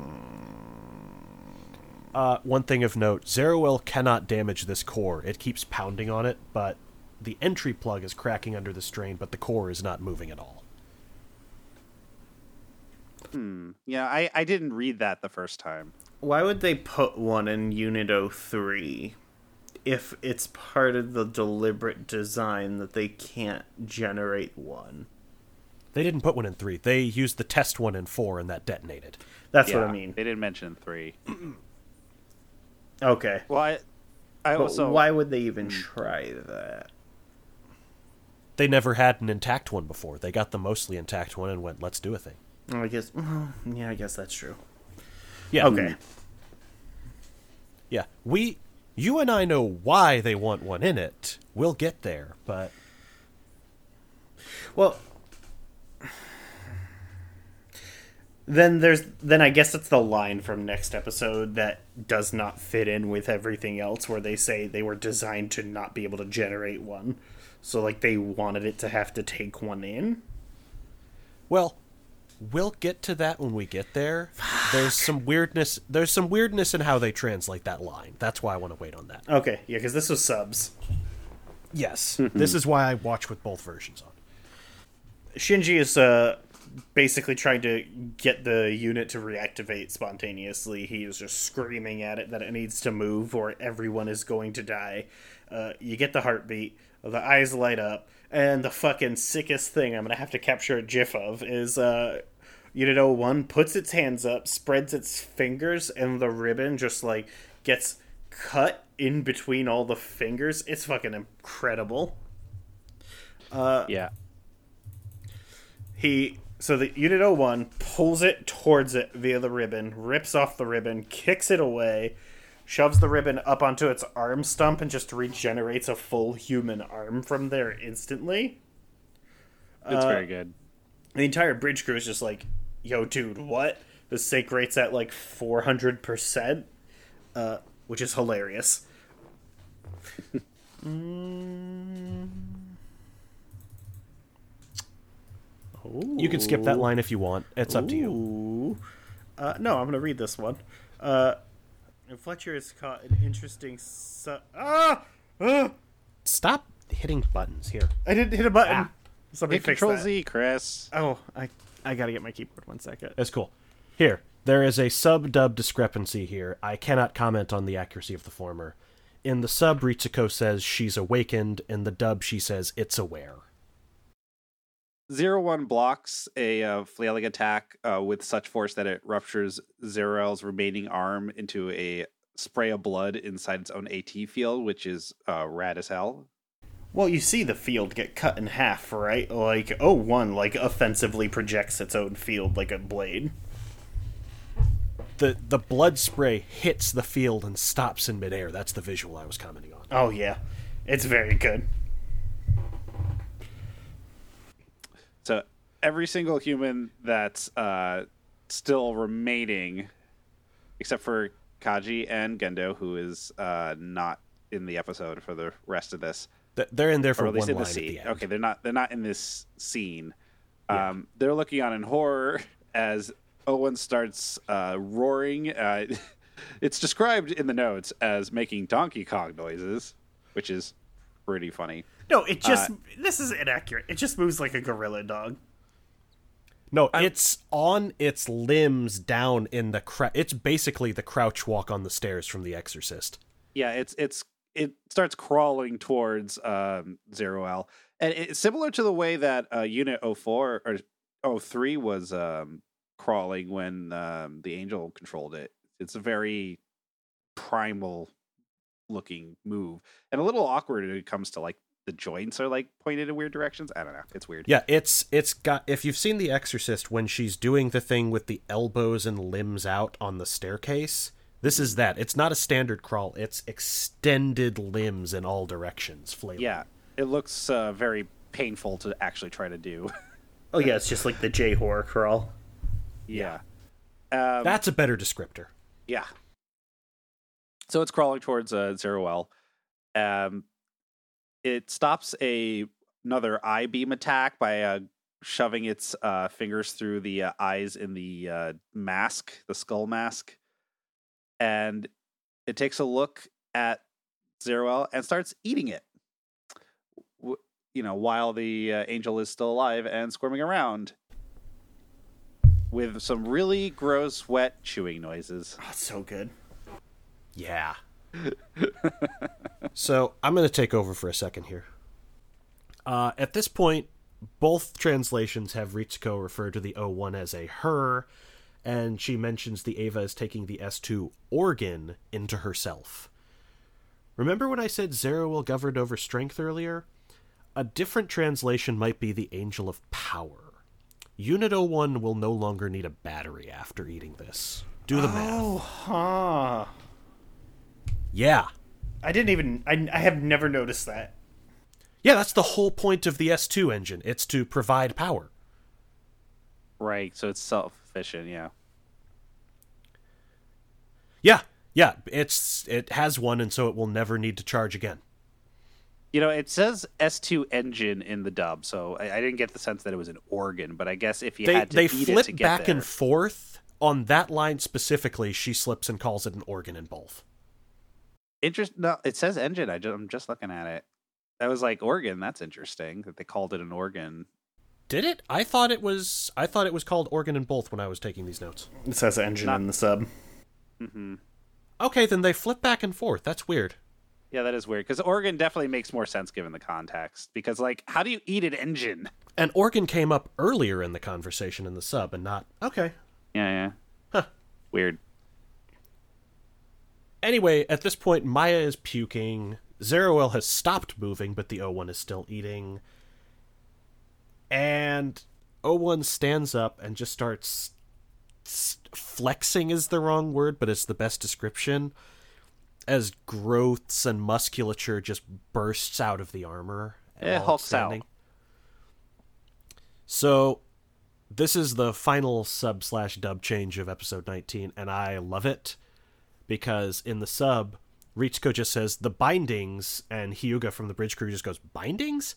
Uh, one thing of note, Zeruel cannot damage this core. It keeps pounding on it, but the entry plug is cracking under the strain, but the core is not moving at all. hmm. Yeah, I, I didn't read that the first time. Why would they put one in Unit 03 if it's part of the deliberate design that they can't generate one? They didn't put one in three. They used the test one in four, and that detonated. That's Yeah, what I mean. They didn't mention three. Okay. Well, I, I But also why would they even hmm. try that? They never had an intact one before. They got the mostly intact one and went, "Let's do a thing." I guess. yeah, I guess that's true. Yeah. Okay. Hmm. Yeah. We, you and I know why they want one in it. We'll get there, but Well, then there's then I guess it's the line from next episode that does not fit in with everything else, where they say they were designed to not be able to generate one, so like they wanted it to have to take one in. Well, we'll get to that when we get there. There's some weirdness. There's some weirdness in how they translate that line. That's why I want to wait on that. Okay, yeah, because this was subs. Yes, this is why I watch with both versions on. Shinji is uh, basically trying to get the unit to reactivate spontaneously. He is just screaming at it that it needs to move or everyone is going to die. Uh, you get the heartbeat, the eyes light up, and the fucking sickest thing I'm going to have to capture a gif of is uh, Unit 01 puts its hands up, spreads its fingers, and the ribbon just like gets cut in between all the fingers. It's fucking incredible. Uh, yeah. He so the unit 01 pulls it towards it via the ribbon, rips off the ribbon, kicks it away, shoves the ribbon up onto its arm stump, and just regenerates a full human arm from there instantly. It's very good. The entire bridge crew is just like, "Yo, dude, what?" The sync rate's at like four hundred percent, uh, which is hilarious. You can skip that line if you want. It's up to you. Uh, no, I'm going to read this one. Uh, Fletcher has caught an interesting. Su- ah! ah! Stop hitting buttons here. I didn't hit a button. Ah. Somebody Hit Control that. Z, Chris. Oh, I I gotta get my keyboard. One second. That's cool. Here, there is a sub dub discrepancy here. I cannot comment on the accuracy of the former. In the sub, Ritsuko says she's awakened. In the dub, she says it's aware. Zero One blocks a uh, flailing attack uh, with such force that it ruptures Zeruel's remaining arm into a spray of blood inside its own AT field, which is uh, rad as hell. Well, you see the field get cut in half, right? Like, oh, one like offensively projects its own field like a blade. The the blood spray hits the field and stops in midair. That's the visual I was commenting on. Oh yeah, it's very good. So every single human that's uh, still remaining, except for Kaji and Gendo, who is uh, not in the episode for the rest of this, They're in there or for at least one in the line at scene. the end. Okay, they're not. They're not in this scene. Um, They're looking on in horror as O1 starts uh, roaring. Uh, it's described in the notes as making Donkey Kong noises, which is pretty funny. No, it just this is inaccurate. It just moves like a gorilla dog. No, it's on its limbs down in the cra- It's basically the crouch walk on the stairs from The Exorcist. yeah it's it's it starts crawling towards um Zeruel and it's similar to the way that uh unit 04 or 03 was um crawling when um the angel controlled it it's a very primal looking move and a little awkward when it comes to like the joints are like pointed in weird directions i don't know it's weird Yeah, it's it's got. If you've seen The Exorcist, when she's doing the thing with the elbows and limbs out on the staircase, this is that. It's not a standard crawl. It's extended limbs in all directions. Flailing. yeah it looks uh, very painful to actually try to do Oh yeah, it's just like the J horror crawl. yeah um, that's a better descriptor. Yeah. So it's crawling towards uh, Zeruel. Um, it stops a another eye beam attack by uh, shoving its uh, fingers through the uh, eyes in the uh, mask, the skull mask, and it takes a look at Zeruel and starts eating it. W- You know, while the uh, angel is still alive and squirming around. With some really gross, wet chewing noises. Oh, so good. Yeah. so I'm going to take over for a second here. Uh, at this point, both translations have Ritsuko refer to the O1 as a her, and she mentions the Eva as taking the S2 organ into herself. Remember when I said Zeruel govern over strength earlier? A different translation might be the Angel of Power. Unit 01 will no longer need a battery after eating this. Do the math. Oh, huh. Yeah. I didn't even. I, I have never noticed that. Yeah, that's the whole point of the S2 engine. It's to provide power. Right, so it's self efficient, yeah. Yeah, yeah, it's it has one and so it will never need to charge again. You know, it says S2 engine in the dub, so I, I didn't get the sense that it was an organ, but I guess if you They had to they eat it to flip get back there, and forth on that line specifically. She slips and calls it an organ in both. Interest. No, it says engine. I just, I'm just looking at it. That was like organ. That's interesting that they called it an organ. Did it? I thought it was I thought it was called organ in both when I was taking these notes. It says engine Not- in the sub. Mm-hmm. Okay, then they flip back and forth. That's weird. Yeah, that is weird because organ definitely makes more sense given the context. Because like, how do you eat an engine? And organ came up earlier in the conversation in the sub and not Okay. Yeah, yeah. Huh. Weird. Anyway, at this point, Maya is puking. Zeruel has stopped moving, but the O1 is still eating. And O1 stands up and just starts flexing is the wrong word, but it's the best description. As growths and musculature just bursts out of the armor. Yeah, while Hulk it's So, this is the final sub slash dub change of episode 19, and I love it because in the sub, Ritsuko just says the bindings, and Hyuga from the bridge crew just goes, Bindings?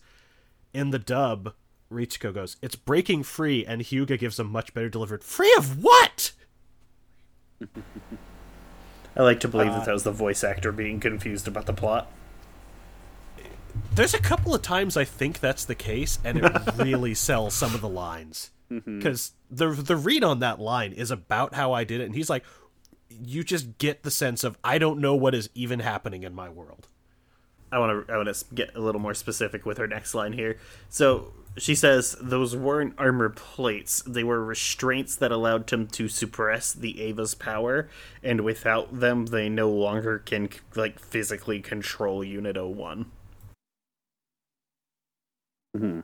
In the dub, Ritsuko goes, It's breaking free, and Hyuga gives a much better delivered, Free of what? I like to believe that uh, that was the voice actor being confused about the plot. There's a couple of times I think that's the case, and it really sells some of the lines. Mm-hmm. Because the the read on that line is about how I did it, and he's like, "You just get the sense of I don't know what is even happening in my world." I want to I want to get a little more specific with her next line here. So She says those weren't armor plates. They were restraints that allowed them to suppress the Eva's power, and without them, they no longer can like physically control Unit 01. Mm-hmm.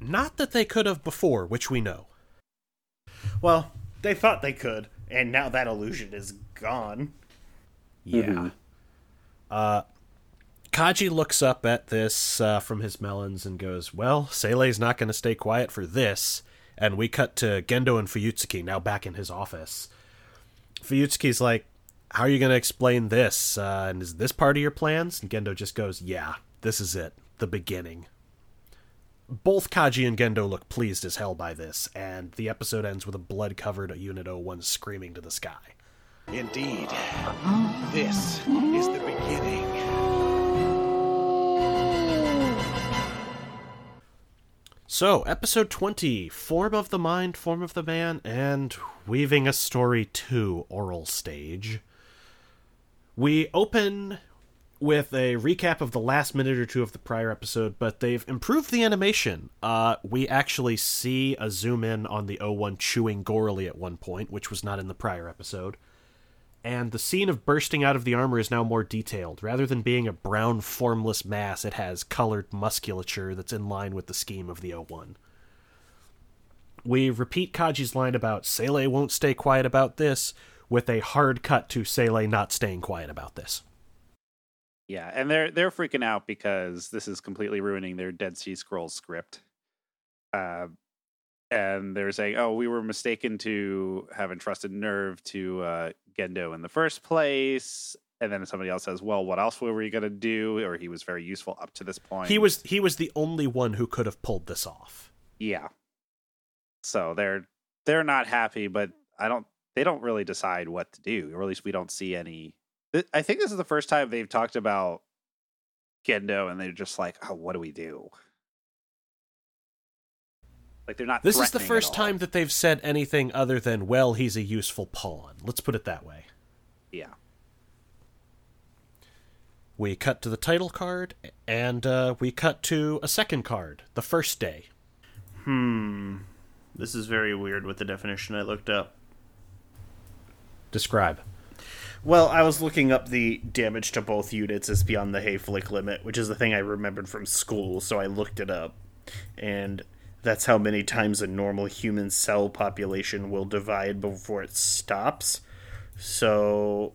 Not that they could have before, which we know. Well, they thought they could, and now that illusion is gone. Yeah. Mhm. Uh, Kaji looks up at this uh, from his melons and goes, Well, Seele's not going to stay quiet for this. And we cut to Gendo and Fuyutsuki now back in his office. Fuyutsuki's like, How are you going to explain this? Uh, and is this part of your plans? And Gendo just goes, Yeah, this is it. The beginning. Both Kaji and Gendo look pleased as hell by this, and the episode ends with a blood covered Unit 01 screaming to the sky. Indeed. This is the beginning. So, episode 20 Form of the Mind, Form of the Man, and Weaving a Story 2 Oral Stage. We open with a recap of the last minute or two of the prior episode, but they've improved the animation. Uh, we actually see a zoom in on the O1 chewing gorily at one point, which was not in the prior episode. And the scene of bursting out of the armor is now more detailed. Rather than being a brown, formless mass, it has colored musculature that's in line with the scheme of the O1. We repeat Kaji's line about Seele won't stay quiet about this, with a hard cut to Seele not staying quiet about this. Yeah, and they're they're freaking out because this is completely ruining their Dead Sea Scrolls script. Uh, and they're saying, "Oh, we were mistaken to have entrusted NERV to uh, Gendo in the first place." And then somebody else says, "Well, what else were we going to do?" Or he was very useful up to this point. He was he was the only one who could have pulled this off. yeah. So they're they're not happy, but I don't. They don't really decide what to do, or at least we don't see any. Th- I think this is the first time they've talked about Gendo, and they're just like, "Oh, what do we do?" Like they're not. This is the first time that they've said anything other than, well, he's a useful pawn. Let's put it that way. Yeah. We cut to the title card, and uh, we cut to a second card, the first day. Hmm. This is very weird with the definition I looked up. Describe. Well, I was looking up the damage to both units is beyond the Hayflick limit, which is the thing I remembered from school, so I looked it up. And that's how many times a normal human cell population will divide before it stops. So,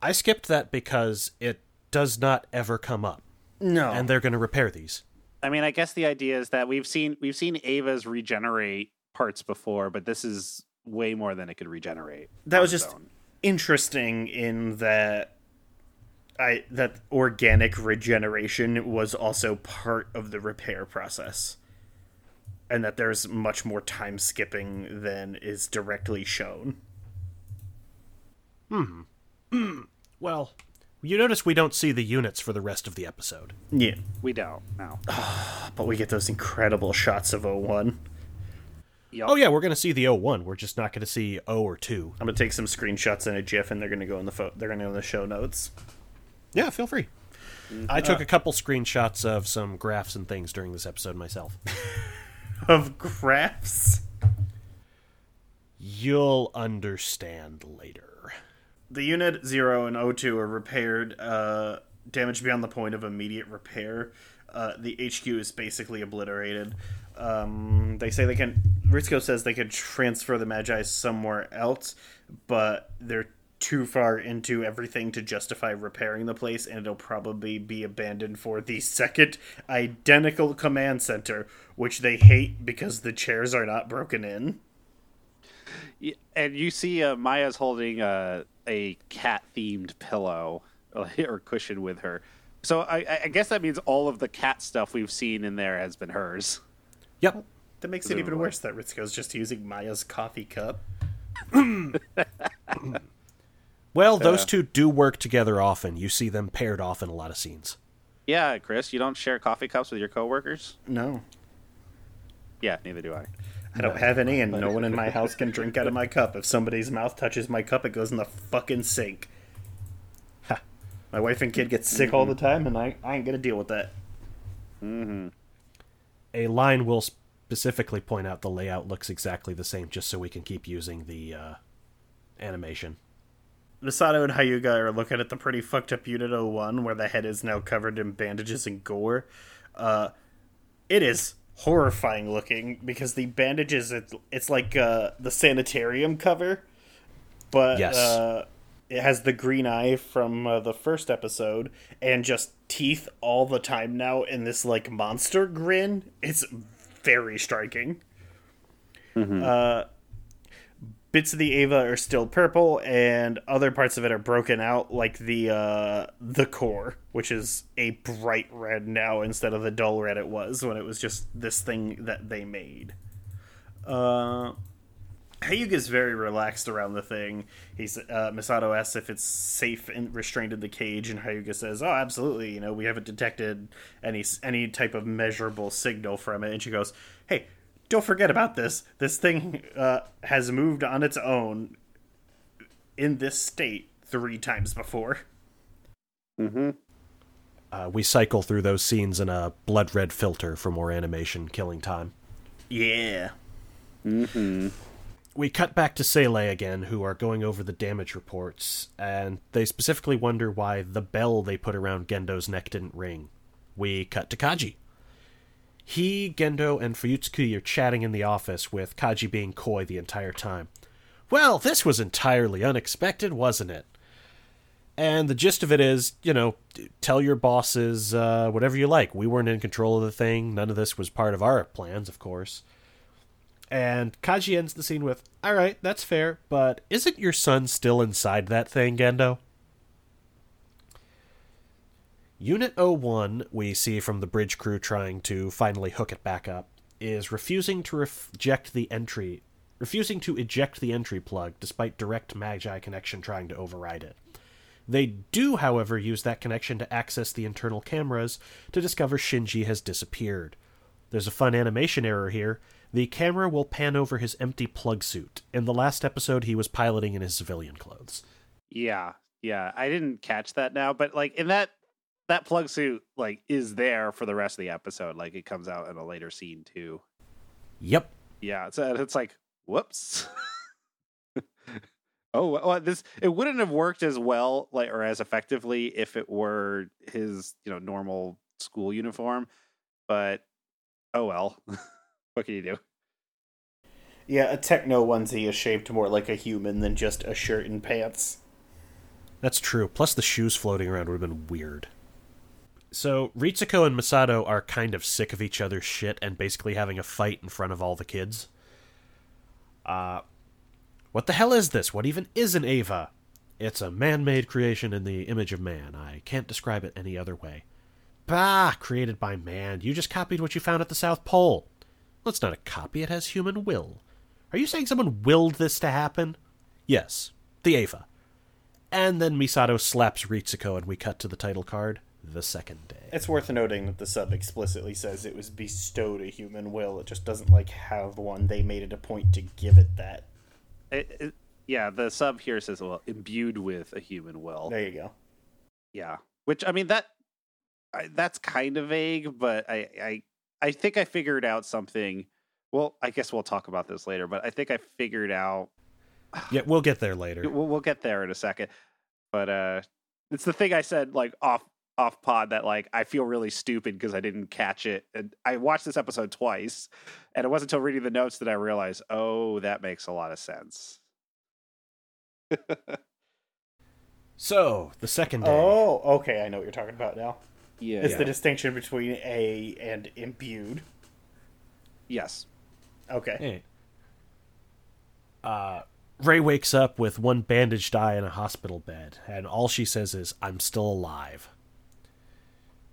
I skipped that because it does not ever come up, no. and they're going to repair these. I mean, I guess the idea is that we've seen we've seen Eva's regenerate parts before, but this is way more than it could regenerate. that was just own. Interesting in that I that organic regeneration was also part of the repair process. And that there's much more time skipping than is directly shown. Hmm. Well, you notice we don't see the units for the rest of the episode. Yeah. we don't no. But we get those incredible shots of O1. Yup. Oh, yeah, we're going to see the 01. We're just not going to see O or 2. I'm gonna take some screenshots in a GIF and they're gonna go in the pho- they're gonna go in the show notes. Yeah, feel free. I took a couple screenshots of some graphs and things during this episode myself. Of graphs. You'll understand later. The unit 0 and O2 are repaired, uh, damaged beyond the point of immediate repair. Uh, the HQ is basically obliterated. Um, they say they can. Ritsuko says they could transfer the Magi somewhere else, but they're too far into everything to justify repairing the place, and it'll probably be abandoned for the second identical command center, which they hate because the chairs are not broken in. And you see uh, Maya's holding a a cat themed pillow or cushion with her. So I- I guess that means all of the cat stuff we've seen in there has been hers. Yep. That makes it even Presumably. worse that Ritsuko's just using Maya's coffee cup. Well, those two do work together often. You see them paired off in a lot of scenes. Yeah, Chris, you don't share coffee cups with your coworkers? No. Yeah, neither do I. I don't have any, and no one in my house can drink out of my cup. If somebody's mouth touches my cup, it goes in the fucking sink. Ha. My wife and kid get sick all the time, and I, I ain't gonna deal with that. Mm-hmm. A line will specifically point out the layout looks exactly the same, just so we can keep using the uh, animation. Misato and Hyuga are looking at the pretty fucked up Unit 01 where the head is now covered in bandages and gore. Uh, it is horrifying looking because the bandages, it's, it's like uh, the sanitarium cover, but Yes. uh, it has the green eye from uh, the first episode and just teeth all the time now in this like monster grin. It's very striking. Uh, bits of the Eva are still purple, and other parts of it are broken out, like the uh, the core, which is a bright red now instead of the dull red it was when it was just this thing that they made. Uh, Hyuga's very relaxed around the thing. He's uh, Misato asks if it's safe and restrained in the cage, and Hyuga says, "Oh, absolutely. You know, we haven't detected any any type of measurable signal from it." And she goes, "Hey, don't forget about this. This thing uh, has moved on its own in this state three times before." Mm-hmm. Uh, we cycle through those scenes in a blood red filter for more animation, killing time. Yeah. Mm-hmm. We cut back to Seele again, who are going over the damage reports, and they specifically wonder why the bell they put around Gendo's neck didn't ring. We cut to Kaji. He, Gendo, and Fuyutsuki are chatting in the office, with Kaji being coy the entire time. Well, this was entirely unexpected, wasn't it? And the gist of it is, you know, tell your bosses uh, whatever you like. We weren't in control of the thing. None of this was part of our plans, of course. And Kaji ends the scene with, All right, that's fair, but isn't your son still inside that thing, Gendo? Unit 01, we see from the bridge crew trying to finally hook it back up, is refusing to reject the entry, refusing to eject the entry plug despite direct Magi connection trying to override it. They do, however, use that connection to access the internal cameras to discover Shinji has disappeared. There's a fun animation error here. The camera will pan over his empty plug suit. In the last episode, he was piloting in his civilian clothes. Yeah, yeah. I didn't catch that now, but like in that that plug suit like is there for the rest of the episode. Like it comes out in a later scene too. Yep. Yeah, it's uh, it's like whoops. oh, well, uh, this it wouldn't have worked as well like or as effectively if it were his you know normal school uniform, but oh well. what can you do? Yeah, a techno onesie is shaped more like a human than just a shirt and pants. That's true. Plus, the shoes floating around would have been weird. So, Ritsuko and Misato are kind of sick of each other's shit and basically having a fight in front of all the kids. Uh, what the hell is this? What even is an Eva? It's a man made creation in the image of man. I can't describe it any other way. Bah! Created by man. You just copied what you found at the South Pole. Well, it's not a copy, it has human will. Are you saying someone willed this to happen? Yes, the Eva. And then Misato slaps Ritsuko, and we cut to the title card, The Second Day. It's worth noting that the sub explicitly says it was bestowed a human will. It just doesn't like have one. They made it a point to give it that. It, it, yeah, the sub here says well imbued with a human will. There you go. Yeah, which I mean that I, that's kind of vague, but I, I I think I figured out something. Well, I guess we'll talk about this later, but I think I figured out. Yeah, we'll get there later. We'll, we'll get there in a second, but uh, it's the thing I said like off off pod that like I feel really stupid because I didn't catch it, and I watched this episode twice, and it wasn't until reading the notes that I realized, oh, that makes a lot of sense. So, The Second Day. Oh, okay. I know what you're talking about now. yeah, It's the distinction between a and imbued. yes. Okay. Hey. Uh, Rei wakes up with one bandaged eye in a hospital bed, and all she says is, I'm still alive.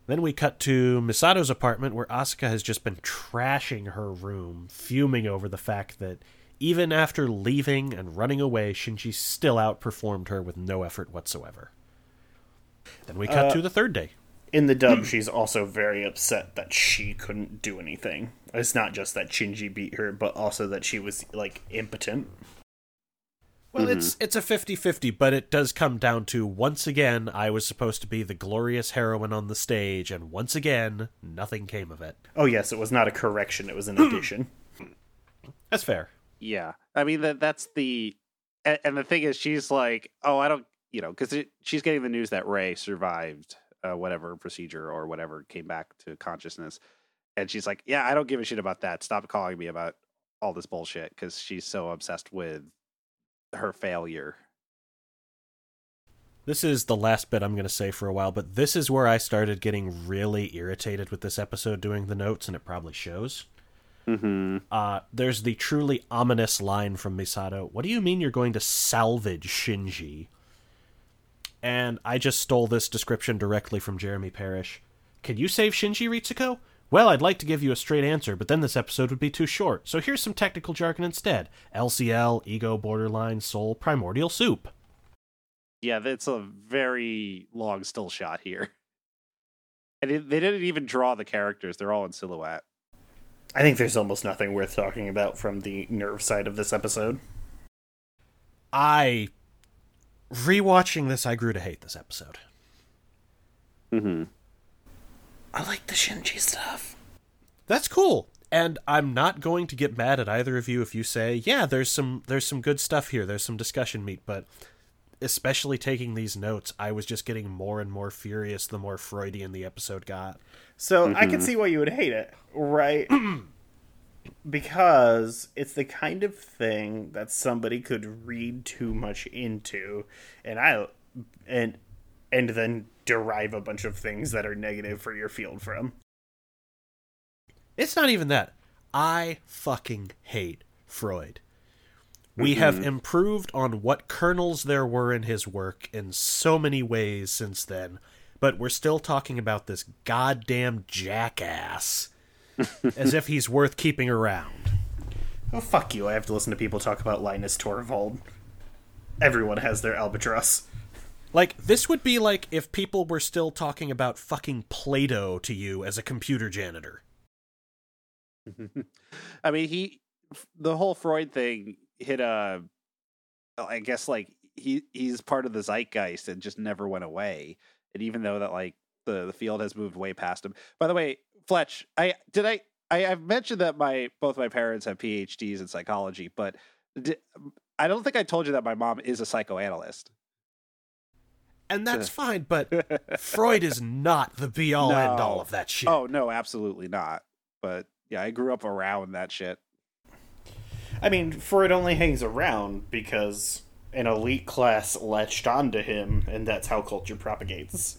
Then we cut to Misato's apartment where Asuka has just been trashing her room, fuming over the fact that even after leaving and running away, Shinji still outperformed her with no effort whatsoever. Then we cut Uh, to the third day. In the dub, hmm. she's also very upset that she couldn't do anything. It's not just that Shinji beat her, but also that she was like impotent. Well, mm-hmm. it's it's a 50-50, but it does come down to once again I was supposed to be the glorious heroine on the stage, and once again nothing came of it. Oh yes, it was not a correction; it was an addition. That's fair. Yeah, I mean that that's the and, and the thing is, she's like, oh, I don't, you know, because she's getting the news that Rei survived uh, whatever procedure or whatever came back to consciousness, and she's like, yeah, I don't give a shit about that. Stop calling me about all this bullshit because she's so obsessed with her failure. This is the last bit I'm going to say for a while, but this is where I started getting really irritated with this episode doing the notes, and it probably shows. Mm-hmm. Uh, there's the truly ominous line from Misato. What do you mean you're going to salvage Shinji? And I just stole this description directly from Jeremy Parish. Can you save Shinji, Ritsuko? Well, I'd like to give you a straight answer, but then this episode would be too short. So here's some technical jargon instead LCL, ego, borderline, soul, primordial soup. Yeah, that's a very long still shot here. And it, they didn't even draw the characters, they're all in silhouette. I think there's almost nothing worth talking about from the NERV side of this episode. I. Rewatching this, I grew to hate this episode. Mm-hmm. I like the Shinji stuff. That's cool. And I'm not going to get mad at either of you if you say, "Yeah, there's some there's some good stuff here. There's some discussion meat." But especially taking these notes, I was just getting more and more furious the more Freudian the episode got. So I can see why you would hate it, right? because it's the kind of thing that somebody could read too much into, and I and and then derive a bunch of things that are negative for your field from. It's not even that. I fucking hate Freud. We have improved on what kernels there were in his work in so many ways since then, but we're still talking about this goddamn jackass as if he's worth keeping around. Oh fuck you! I have to listen to people talk about Linus Torvald. Everyone has their albatross. Like, this would be like if people were still talking about fucking Plato to you as a computer janitor. I mean, he the whole Freud thing hit a. I guess like he he's part of the zeitgeist and just never went away. And even though that like the the field has moved way past him. By the way, Fletch, I did I. I, I've mentioned that my both my parents have PhDs in psychology, but di- I don't think I told you that my mom is a psychoanalyst. And that's fine, but Freud is not the be all end all of that shit. Oh no, absolutely not. But yeah, I grew up around that shit. I mean, Freud only hangs around because an elite class latched onto him, and that's how culture propagates.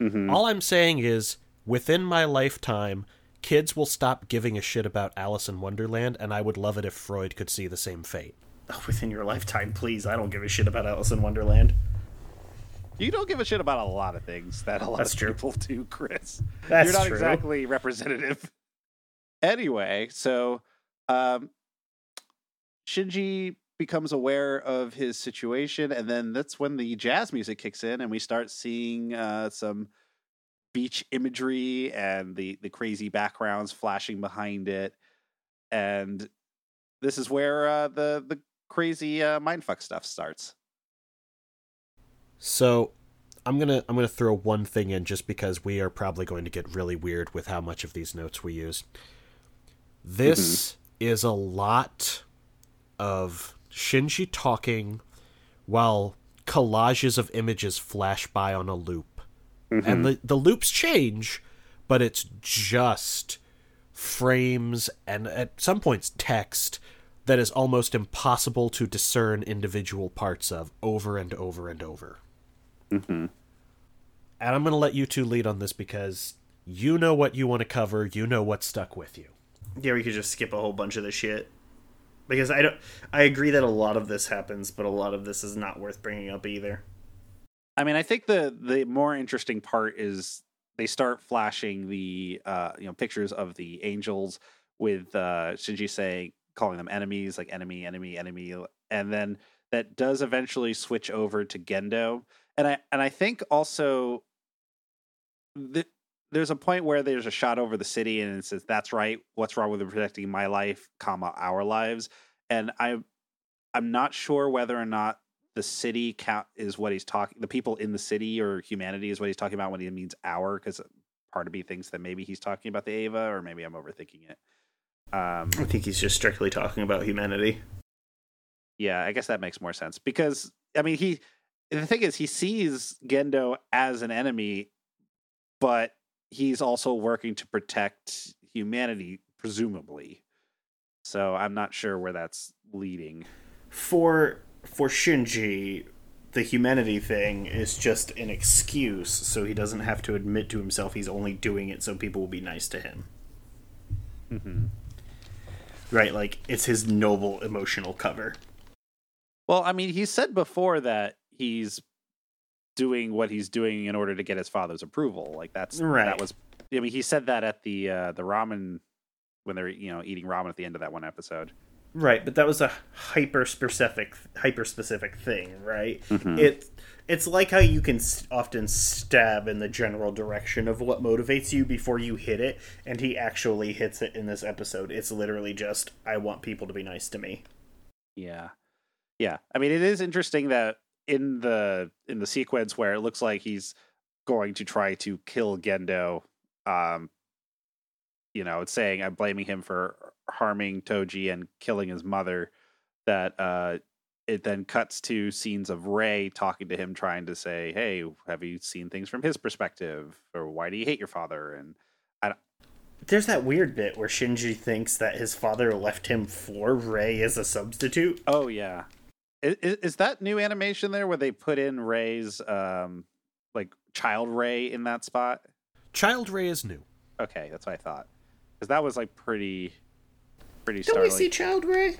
Mm-hmm. All I'm saying is, within my lifetime, kids will stop giving a shit about Alice in Wonderland, and I would love it if Freud could see the same fate. Oh, within your lifetime, please. I don't give a shit about Alice in Wonderland. You don't give a shit about a lot of things that a lot That's of true. people do, Chris. That's You're not true. exactly representative. Anyway, so um, Shinji becomes aware of his situation, and then that's when the jazz music kicks in, and we start seeing uh, some beach imagery and the the crazy backgrounds flashing behind it, and this is where uh, the the crazy uh, mindfuck stuff starts. So I'm gonna I'm gonna throw one thing in just because we are probably going to get really weird with how much of these notes we use. This is a lot of Shinji talking while collages of images flash by on a loop. And the, the loops change, but it's just frames and at some points text that is almost impossible to discern individual parts of over and over and over. Mm-hmm. And I'm going to let you two lead on this because you know what you want to cover, you know what stuck with you. Yeah, we could just skip a whole bunch of the shit. Because I don't I agree that a lot of this happens, but a lot of this is not worth bringing up either. I mean, I think the the more interesting part is they start flashing the uh, you know pictures of the angels with uh, Shinji saying calling them enemies, like enemy, enemy, enemy, and then that does eventually switch over to Gendo, and I and I think also th- there's a point where there's a shot over the city and it says that's right, what's wrong with protecting my life, comma our lives, and I I'm not sure whether or not the city count is what he's talking. The people in the city or humanity is what he's talking about when he means our. Because part of me thinks that maybe he's talking about the Eva, or maybe I'm overthinking it. Um, I think he's just strictly talking about humanity. yeah, I guess that makes more sense because I mean he. The thing is, he sees Gendo as an enemy, but he's also working to protect humanity, presumably. So I'm not sure where that's leading. For for Shinji, the humanity thing is just an excuse, so he doesn't have to admit to himself he's only doing it so people will be nice to him. Mm-hmm. Right, like it's his noble emotional cover. Well, I mean, he said before that he's doing what he's doing in order to get his father's approval. Like that's Right. that was. I mean, he said that at the uh, the ramen when they're you know eating ramen at the end of that one episode. Right, but that was a hyper specific hyper specific thing, right? Mhm. It it's like how you can often stab in the general direction of what motivates you before you hit it, and he actually hits it in this episode. It's literally just I want people to be nice to me. Yeah. Yeah. I mean, it is interesting that in the in the sequence where it looks like he's going to try to kill Gendo, um you know, it's saying I'm blaming him for harming Toji and killing his mother that uh it then cuts to scenes of Rei talking to him trying to say, "Hey, have you seen things from his perspective or why do you hate your father?" and There's that weird bit where Shinji thinks that his father left him for Rei as a substitute. Oh yeah, is, is that new animation there where they put in Rei's um like child Rei in that spot? Child Rei is new. Okay, that's what I thought because that was like pretty pretty Don't we see Child Rei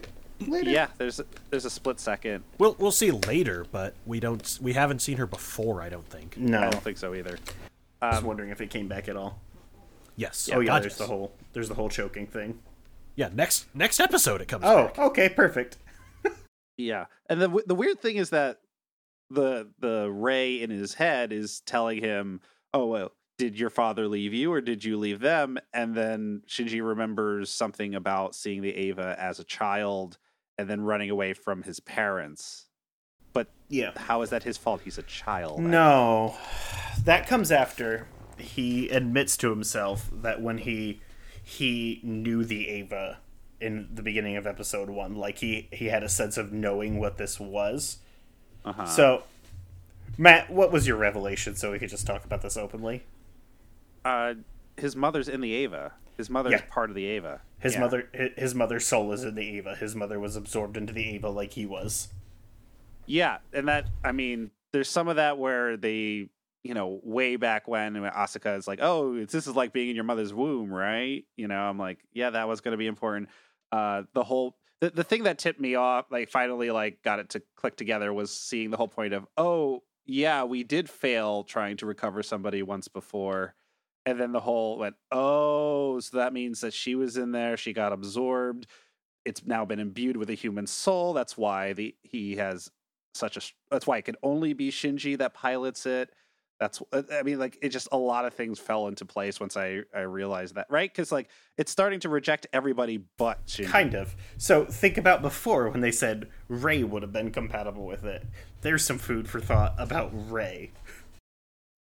later? yeah, there's a, there's a split second. We'll we'll see later, but we don't we haven't seen her before. I don't think. No, I I don't think so either. I was Um, wondering if it came back at all. Yes. oh yeah, God, there's the whole there's the whole choking thing. Yeah. Next next episode it comes. Oh, back. okay, perfect. Yeah, and the the weird thing is that the the Rei in his head is telling him, "Oh well, did your father leave you or did you leave them?" And then Shinji remembers something about seeing the Eva as a child and then running away from his parents. But Yeah. how is that his fault? He's a child. No, that comes after he admits to himself that when he he knew the Eva in the beginning of episode one, like he he had a sense of knowing what this was. Uh-huh. So, Matt, what was your revelation? So we could just talk about this openly. uh, his mother's in the Eva. His mother is Yeah. part of the Eva. His Yeah. mother, his mother's soul is in the Eva. His mother was absorbed into the Eva like he was. Yeah, and that I mean, there's some of that where they, you know, way back when when Asuka is like, "Oh, this is like being in your mother's womb, right?" You know, I'm like, "Yeah, that was going to be important." Uh, the whole the, the thing that tipped me off, like finally, like got it to click together, was seeing the whole point of, "Oh, yeah, we did fail trying to recover somebody once before." And then the whole went, oh, so that means that she was in there, she got absorbed. It's now been imbued with a human soul. That's why the he has such a that's why it can only be Shinji that pilots it. That's uh, I mean like it just a lot of things fell into place once I I realized that, right? Cuz like it's starting to reject everybody but Shinji. Kind of. So think about before when they said Rei would have been compatible with it. There's some food for thought about Rei.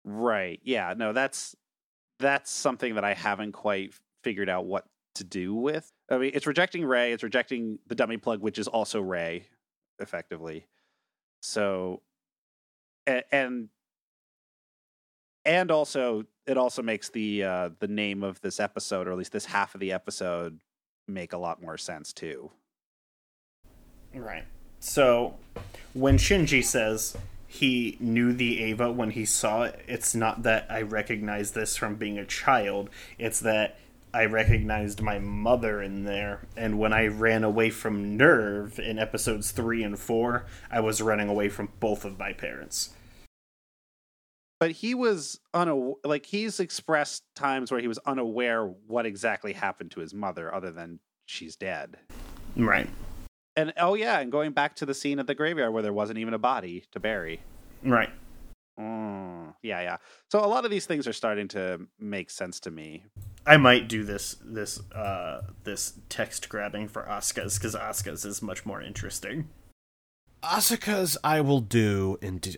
Right. Yeah, no, that's that's something that I haven't quite figured out what to do with. I mean, it's rejecting Rei, it's rejecting the dummy plug which is also Rei effectively. So and and, and also it also makes the uh the name of this episode or at least this half of the episode make a lot more sense too. Right. So when Shinji says he knew the Eva when he saw it, it's not that I recognize this from being a child. It's that I recognized my mother in there, and when I ran away from NERV in episodes three and four, I was running away from both of my parents. But he was una- like he's expressed times where he was unaware what exactly happened to his mother other than she's dead Right. and oh yeah and going back to the scene at the graveyard where there wasn't even a body to bury Right. Mm, yeah yeah so a lot of these things are starting to make sense to me I might do this this uh this text grabbing for Asuka's because Asuka's is much more interesting. Asuka's I will do indeed.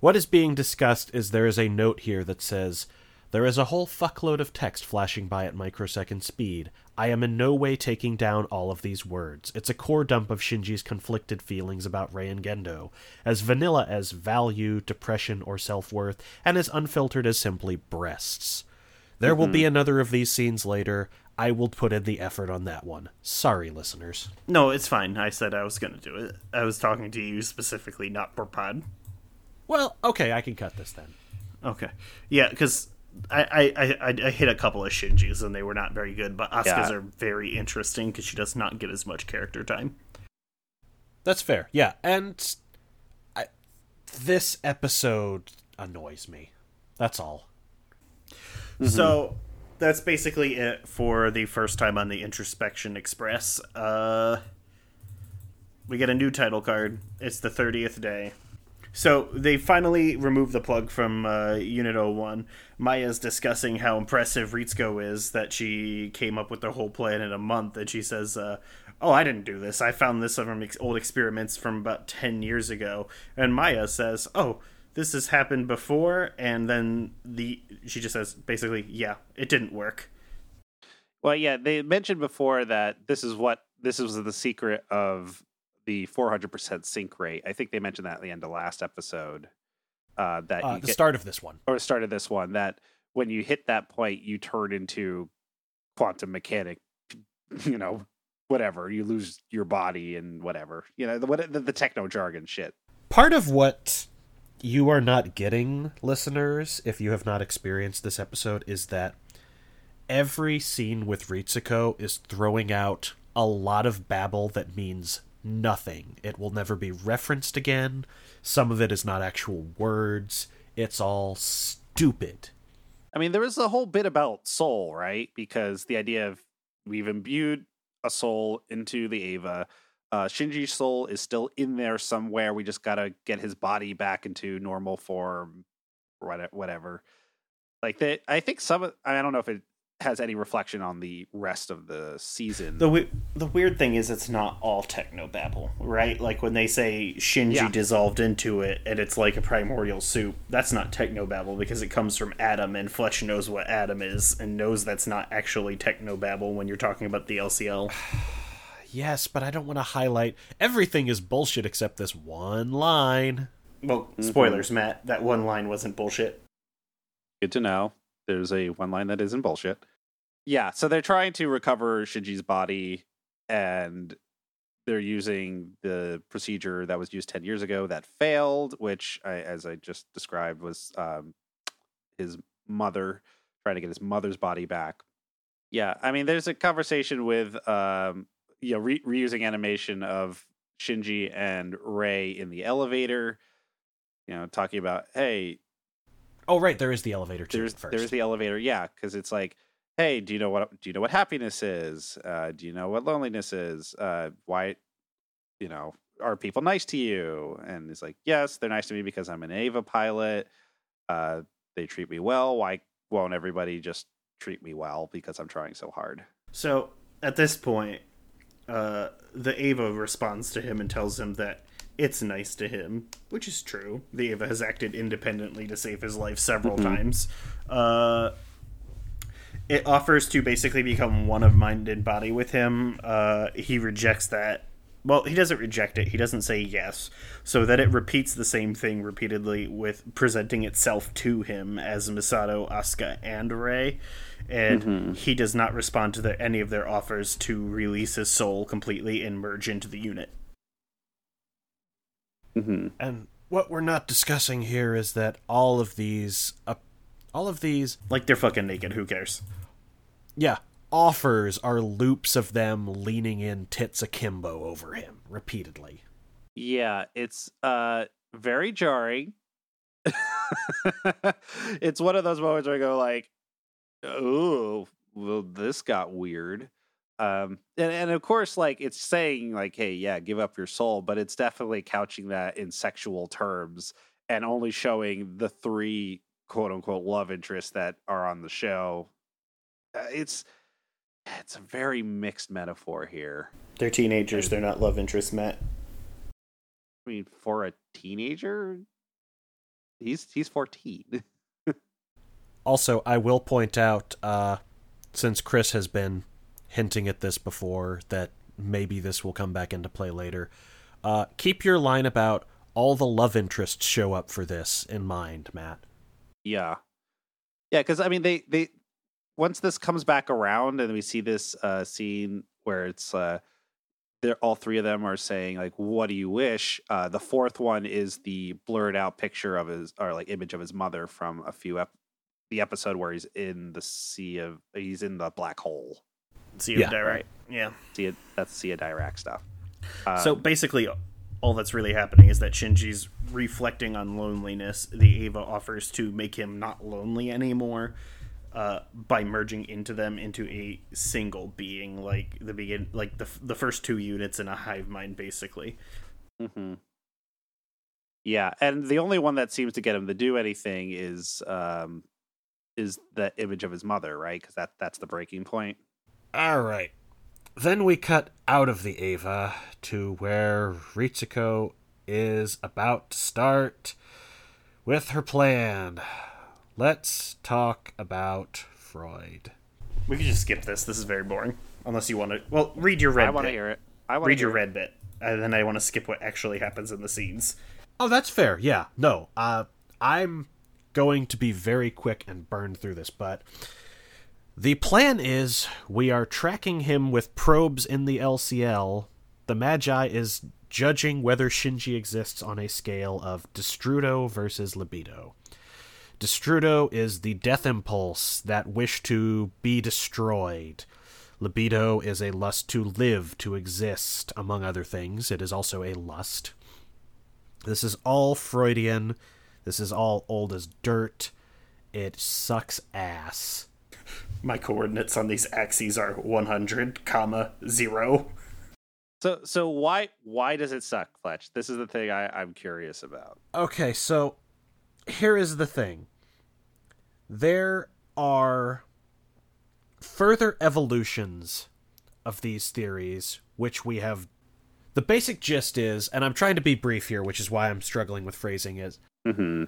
What is being discussed is there is a note here that says, There is a whole fuckload of text flashing by at microsecond speed. I am in no way taking down all of these words. It's a core dump of Shinji's conflicted feelings about Rei and Gendo, as vanilla as value, depression, or self worth, and as unfiltered as simply breasts. There will be mm-hmm. another of these scenes later. I will put in the effort on that one. Sorry, listeners. No, it's fine. I said I was going to do it. I was talking to you specifically, not for pod. Well, okay, I can cut this then. Okay. Yeah, because I, I, I, I hit a couple of Shinjis and they were not very good, but Asuka's Yeah. are very interesting because she does not get as much character time. That's fair. Yeah, and I, this episode annoys me. That's all. So that's basically it for the first time on the Introspection Express. Uh, we get a new title card. It's the 30th day. So they finally removed the plug from uh, Unit 01. Maya's discussing how impressive Ritsuko is that she came up with the whole plan in a month, and she says, uh, "Oh, I didn't do this. I found this from old experiments from about 10 years ago." And Maya says, "Oh, this has happened before." And then the she just says, basically, "Yeah, it didn't work." Well, yeah, they mentioned before that this is what this was the secret of the 400% sync rate. I think they mentioned that at the end of last episode. Uh, that Uh, the get, start of this one. or the start of this one that when you hit that point, you turn into quantum mechanic. You know, whatever you lose your body and whatever. You know, the what the, the techno jargon shit. Part of what you are not getting, listeners, if you have not experienced this episode, is that every scene with Ritsuko is throwing out a lot of babble that means nothing. It will never be referenced again. Some of it is not actual words. It's all stupid. I mean, there was a whole bit about soul, right? Because the idea of we've imbued a soul into the Eva. Uh, Shinji's soul is still in there somewhere. We just gotta get his body back into normal form, whatever. Like that, I think some. of- I don't know if it has any reflection on the rest of the season. The we- the weird thing is it's not all techno babble, right? Like when they say Shinji Yeah. dissolved into it and it's like a primordial soup, that's not techno babble because it comes from Adam and Fletch knows what Adam is and knows that's not actually techno babble when you're talking about the LCL. Yes, but I don't want to highlight everything is bullshit except this one line. Well, mm-hmm. spoilers, Matt. That one line wasn't bullshit. Good to know. There's a one line that isn't bullshit. Yeah, so they're trying to recover Shinji's body, and they're using the procedure that was used 10 years ago that failed, which, I, as I just described, was um, his mother trying to get his mother's body back. Yeah, I mean, there's a conversation with, um, you know, re- reusing animation of Shinji and Rei in the elevator, you know, talking about, hey, Oh, right, there is the elevator too. there's first. there's the elevator yeah because it's like hey do you know what do you know what happiness is? Uh do you know what loneliness is? Uh why you know are people nice to you? And it's like yes they're nice to me because i'm an Eva pilot. Uh they treat me well. Why won't everybody just treat me well because i'm trying so hard? So at this point, uh, the Eva responds to him and tells him that it's nice to him, which is true. The Eva has acted independently to save his life several times. Uh, it offers to basically become one of mind and body with him. Uh, he rejects that. Well, he doesn't reject it. He doesn't say yes. So that it repeats the same thing repeatedly with presenting itself to him as Misato, Asuka, and Rei. And he does not respond to their, any of their offers to release his soul completely and merge into the unit. Mm-hmm. And what we're not discussing here is that all of these, uh, all of these, Like they're fucking naked. Who cares? yeah, offers are loops of them leaning in tits akimbo over him repeatedly. Yeah, it's uh very jarring. it's one of those moments where I go like, "Oh, well, this got weird." Um, and and of course, like it's saying like, "Hey, yeah, give up your soul," but it's definitely couching that in sexual terms and only showing the three quote unquote love interests that are on the show. Uh, it's it's a very mixed metaphor here. They're teenagers. They're not love interests, Matt. I mean, for a teenager, he's he's fourteen. Also, I will point out, uh, since Chris has been hinting at this before, that maybe this will come back into play later. Uh, keep your line about all the love interests show up for this in mind, Matt. yeah, yeah, because I mean, they they once this comes back around and we see this uh, scene where it's uh, they're all three of them are saying like, "What do you wish?" Uh, the fourth one is the blurred out picture of his or like image of his mother from a few ep- the episode where he's in the sea of he's in the black hole. See Yeah. yeah. right. Yeah. See it that's Sea of Dirac stuff. Uh, So basically, all that's really happening is that Shinji's reflecting on loneliness. The Eva offers to make him not lonely anymore uh, by merging into them into a single being, like the begin, like the the first two units in a hive mind, basically. hmm Yeah, and the only one that seems to get him to do anything is um is the image of his mother, right? Because that that's the breaking point. All right. Then we cut out of the Eva to where Ritsuko is about to start with her plan. Let's talk about Freud. We could just skip this. This is very boring. Unless you want to. Well, read your red bit. I want to hear it. I want Read to your red bit, and then I want to skip what actually happens in the scenes. Oh, that's fair. Yeah. No. Uh I'm going to be very quick and burn through this, but the plan is we are tracking him with probes in the LCL. The Magi is judging whether Shinji exists on a scale of Destrudo versus Libido. Destrudo is the death impulse, that wish to be destroyed. Libido is a lust to live, to exist, among other things. It is also a lust. This is all Freudian. This is all old as dirt. It sucks ass. My coordinates on these axes are 100, comma, 0. So so why why does it suck, Fletch? This is the thing I, I'm curious about. Okay, so here is the thing. There are further evolutions of these theories, which we have. The basic gist is, and I'm trying to be brief here, which is why I'm struggling with phrasing, is Mm-hmm.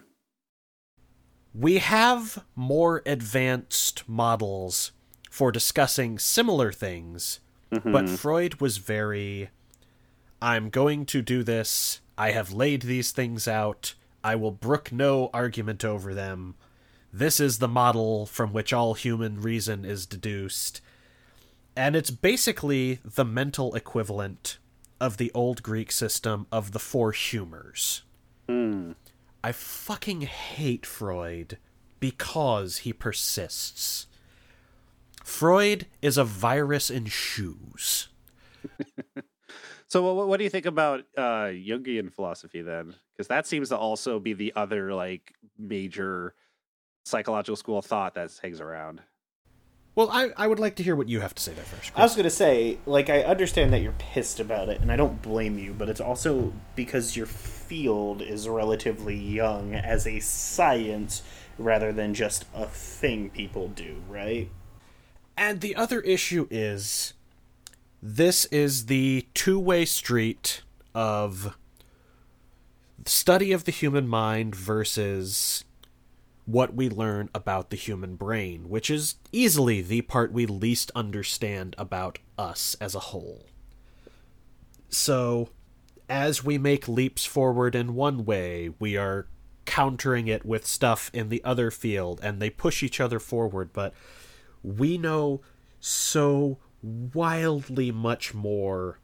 We have more advanced models for discussing similar things, mm-hmm. but Freud was very I'm going to do this. I have laid these things out. I will brook no argument over them. This is the model from which all human reason is deduced. And it's basically the mental equivalent of the old Greek system of the four humors. Hmm. I fucking hate Freud because he persists. Freud is a virus in shoes. So what, what do you think about uh, Jungian philosophy then? Because that seems to also be the other like major psychological school of thought that hangs around. Well, I, I would like to hear what you have to say there first. I was gonna say, like, I understand that you're pissed about it, and I don't blame you, but it's also because your field is relatively young as a science rather than just a thing people do, right? And the other issue is this is the two way street of study of the human mind versus what we learn about the human brain, which is easily the part we least understand about us as a whole. So, as we make leaps forward in one way, we are countering it with stuff in the other field, and they push each other forward, but we know so wildly much more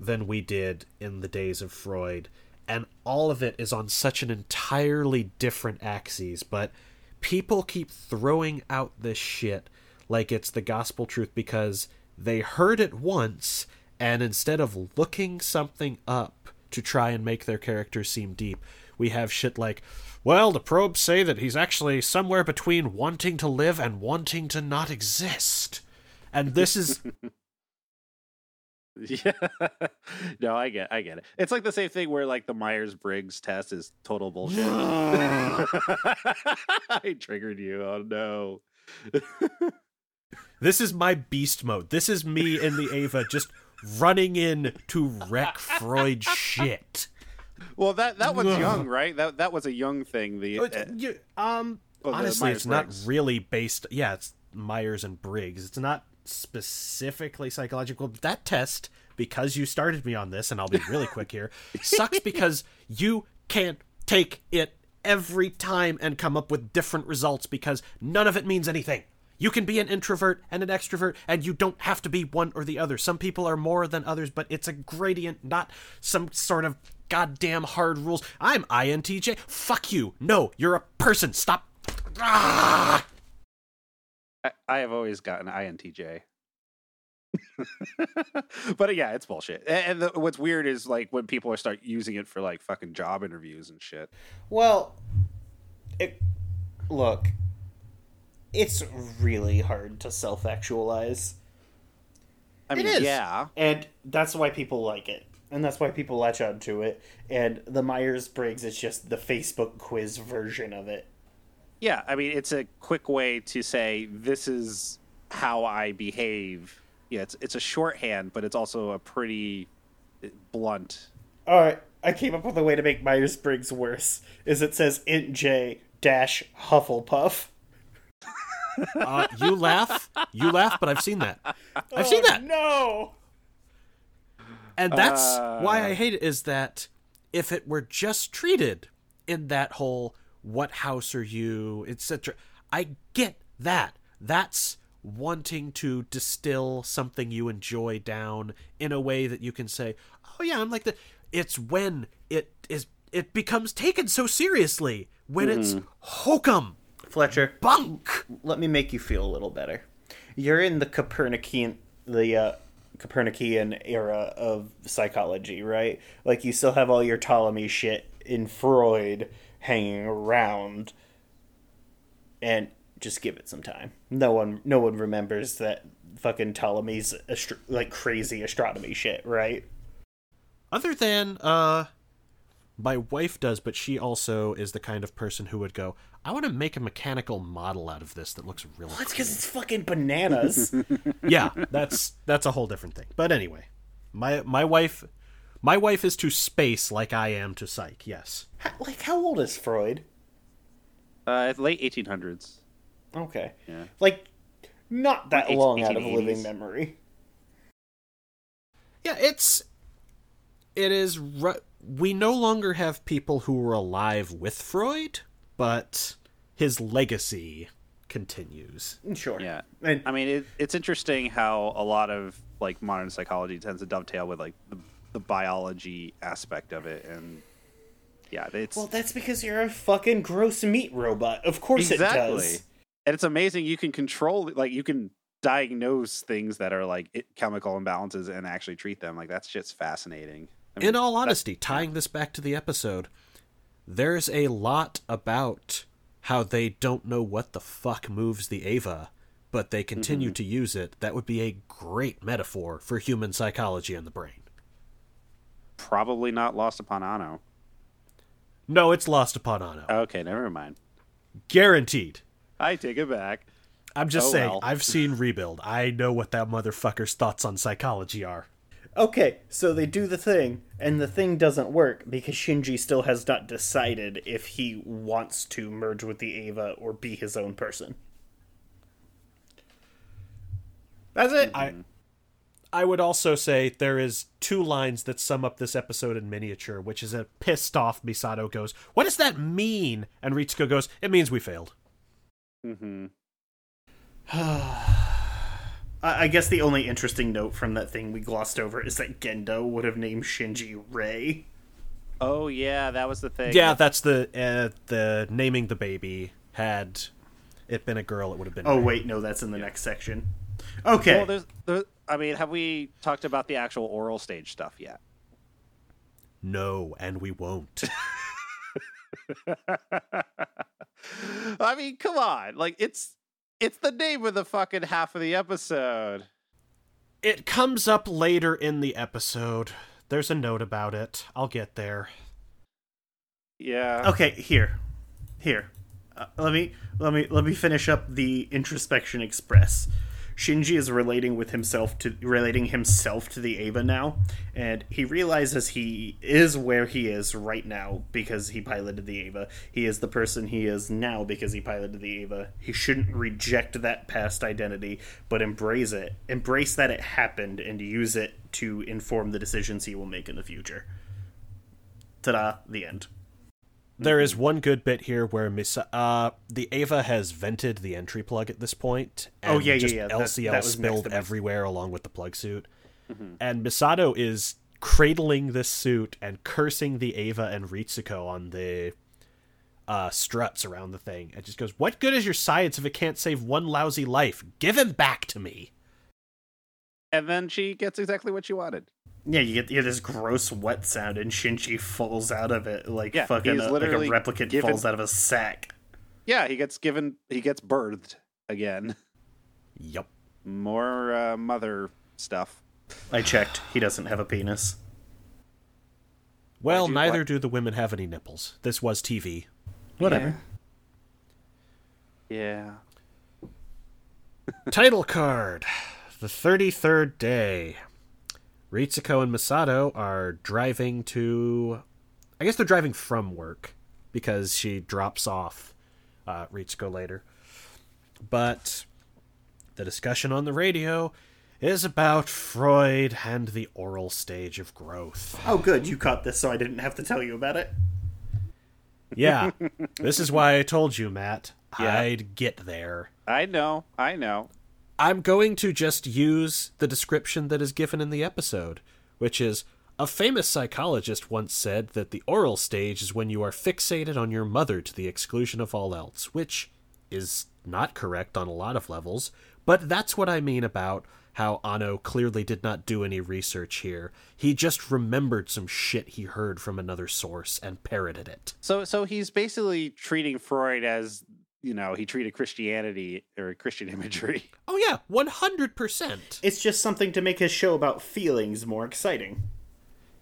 than we did in the days of Freud, and all of it is on such an entirely different axis, but people keep throwing out this shit like it's the gospel truth because they heard it once, and instead of looking something up to try and make their characters seem deep, we have shit like, well, the probes say that he's actually somewhere between wanting to live and wanting to not exist. And this is Yeah. no, I get I get it. It's like the same thing where like the Myers Briggs test is total bullshit. I triggered you. Oh no. this is my beast mode. This is me in the Eva just running in to wreck Freud shit. Well, that that one's Jung, right? That that was a Jung thing. The Oh, uh, you- um, Oh, the honestly, it's not really based. Yeah, it's Myers and Briggs. It's not specifically psychological. But that test, because you started me on this, and I'll be really quick here, sucks because you can't take it every time and come up with different results because none of it means anything. You can be an introvert and an extrovert, and you don't have to be one or the other. Some people are more than others, but it's a gradient, not some sort of goddamn hard rules. I'm INTJ. Fuck you. No, you're a person. Stop. Ah! I, I have always gotten INTJ. but uh, yeah, it's bullshit. And the, what's weird is like when people start using it for like fucking job interviews and shit. Well, it, look, it's really hard to self actualize. I mean, is. yeah, And that's why people like it. And that's why people latch onto it. And the Myers Briggs is just the Facebook quiz version of it. Yeah. I mean, it's a quick way to say this is how I behave. Yeah, it's it's a shorthand, but it's also a pretty uh, blunt. Alright, I came up with a way to make Myers Briggs worse. Is it says int J dash Hufflepuff. Uh, you laugh. You laugh, but I've seen that. I've seen that. No! And that's Uh. why I hate it is that if it were just treated in that whole what house are you, etc. I get that. That's wanting to distill something you enjoy down in a way that you can say, "Oh yeah, I'm like the it's when it is it becomes taken so seriously when it's hokum Fletcher, bunk. let me make you feel a little better. You're in the Copernican the uh, Copernican era of psychology, right? Like you still have all your Ptolemy shit in Freud hanging around, and just give it some time. No one, no one remembers that fucking Ptolemy's astro- like crazy astronomy shit, right? Other than uh my wife does, but she also is the kind of person who would go, I want to make a mechanical model out of this that looks really Well, That's because it's fucking bananas. Yeah, that's that's a whole different thing. But anyway, my my wife my wife is to space like I am to psych. Yes. How- like, how old is Freud? Uh, late 1800s. Okay. Yeah. Like, not that Eight- long out of living memory. Yeah, it's it is ru- we no longer have people who were alive with Freud, but his legacy continues. Sure. Yeah. And I mean, it, it's interesting how a lot of like modern psychology tends to dovetail with like the, the biology aspect of it, and yeah, it's well, that's because you're a fucking gross meat robot. Of course it does. And it's amazing you can control, like you can diagnose things that are like chemical imbalances and actually treat them. Like that shit's fascinating. I mean, In all honesty, tying this back to the episode, there's a lot about how they don't know what the fuck moves the Eva, but they continue mm-hmm. to use it. That would be a great metaphor for human psychology and the brain. Probably not lost upon Anno. No, it's lost upon Anno. Okay, never mind. Guaranteed. I take it back. I'm just Oh, saying, well. I've seen Rebuild. I know what that motherfucker's thoughts on psychology are. Okay, so they do the thing, and the thing doesn't work because Shinji still has not decided if he wants to merge with the Eva or be his own person. That's it. I I would also say there is two lines that sum up this episode in miniature, which is a pissed off Misato goes, What does that mean? And Ritsuko goes, It means we failed. Mm-hmm. I I guess the only interesting note from that thing we glossed over is that Gendo would have named Shinji Rei. Oh yeah, that was the thing. Yeah, that's the uh, the naming the baby. Had it been a girl, it would have been. Oh Rei. wait, no, that's in the next section. Okay. Well, there's, there, I mean, have we talked about the actual oral stage stuff yet? No, and we won't. I mean, come on. Like it's it's the name of the fucking half of the episode. it comes up later in the episode. There's a note about it. I'll get there. Yeah. Okay, here, here. Uh, let me let me let me finish up the introspection express. Shinji is relating with himself to relating himself to the Eva now, and he realizes he is where he is right now because he piloted the Eva. He is the person he is now because he piloted the Eva. He shouldn't reject that past identity, but embrace it. Embrace that it happened and use it to inform the decisions he will make in the future. Ta-da, the end. There is one good bit here where Misa- uh, the Eva has vented the entry plug at this point. And Oh, yeah, yeah, just yeah. That- LCL that next spilled everywhere along with the plug suit. And Misato is cradling this suit and cursing the Eva and Ritsuko on the uh, struts around the thing. And just goes, What good is your science if it can't save one lousy life? Give him back to me. And then she gets exactly what she wanted. Yeah, you get, you get this gross wet sound, and Shinji falls out of it like Yeah, fucking a, like a replicant given- falls out of a sack. Yeah, he gets given. He gets birthed again. Yup. More uh, mother stuff. I checked. He doesn't have a penis. Well, you- neither what- do the women have any nipples. This was TV. Whatever. Yeah. Title card The 33rd day. Ritsuko and Misato are driving to. I guess they're driving from work because she drops off uh, Ritsuko later. But the discussion on the radio is about Freud and the oral stage of growth. Oh, good. You caught this, so I didn't have to tell you about it. Yeah, this is why I told you, Matt. Yeah. I'd get there. I know. I know. I'm going to just use the description that is given in the episode, which is a famous psychologist once said that the oral stage is when you are fixated on your mother to the exclusion of all else, which is not correct on a lot of levels, but that's what I mean about how Anno clearly did not do any research here. He just remembered some shit he heard from another source and parroted it. So, so he's basically treating Freud as you know he treated Christianity or Christian imagery. Oh, yeah, 100%. It's just something to make his show about feelings more exciting.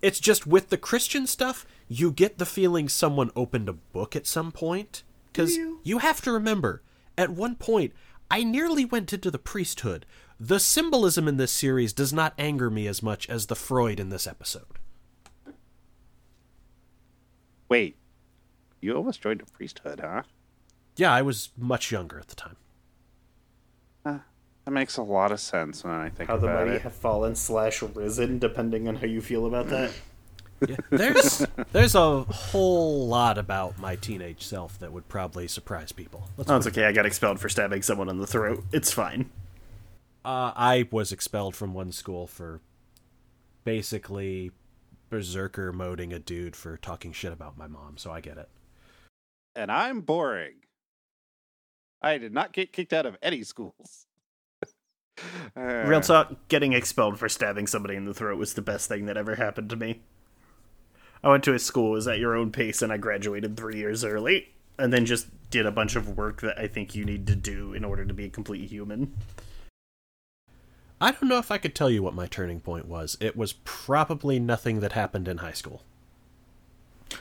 It's just with the Christian stuff, you get the feeling someone opened a book at some point. Because you? you have to remember, at one point, I nearly went into the priesthood. The symbolism in this series does not anger me as much as the Freud in this episode. Wait, you almost joined a priesthood, huh? Yeah, I was much younger at the time. That makes a lot of sense when I think How the about mighty it. have fallen slash risen, depending on how you feel about that. Yeah, there's there's a whole lot about my teenage self that would probably surprise people. Let's Oh, it's okay. I got expelled for stabbing someone in the throat. It's fine. Uh, I was expelled from one school for basically berserker moding a dude for talking shit about my mom, so I get it. And I'm boring. I did not get kicked out of any schools. Uh, Real talk, getting expelled for stabbing somebody in the throat was the best thing that ever happened to me. I went to a school, it was at your own pace, and I graduated three years early, and then just did a bunch of work that I think you need to do in order to be a complete human. I don't know if I could tell you what my turning point was. It was probably nothing that happened in high school.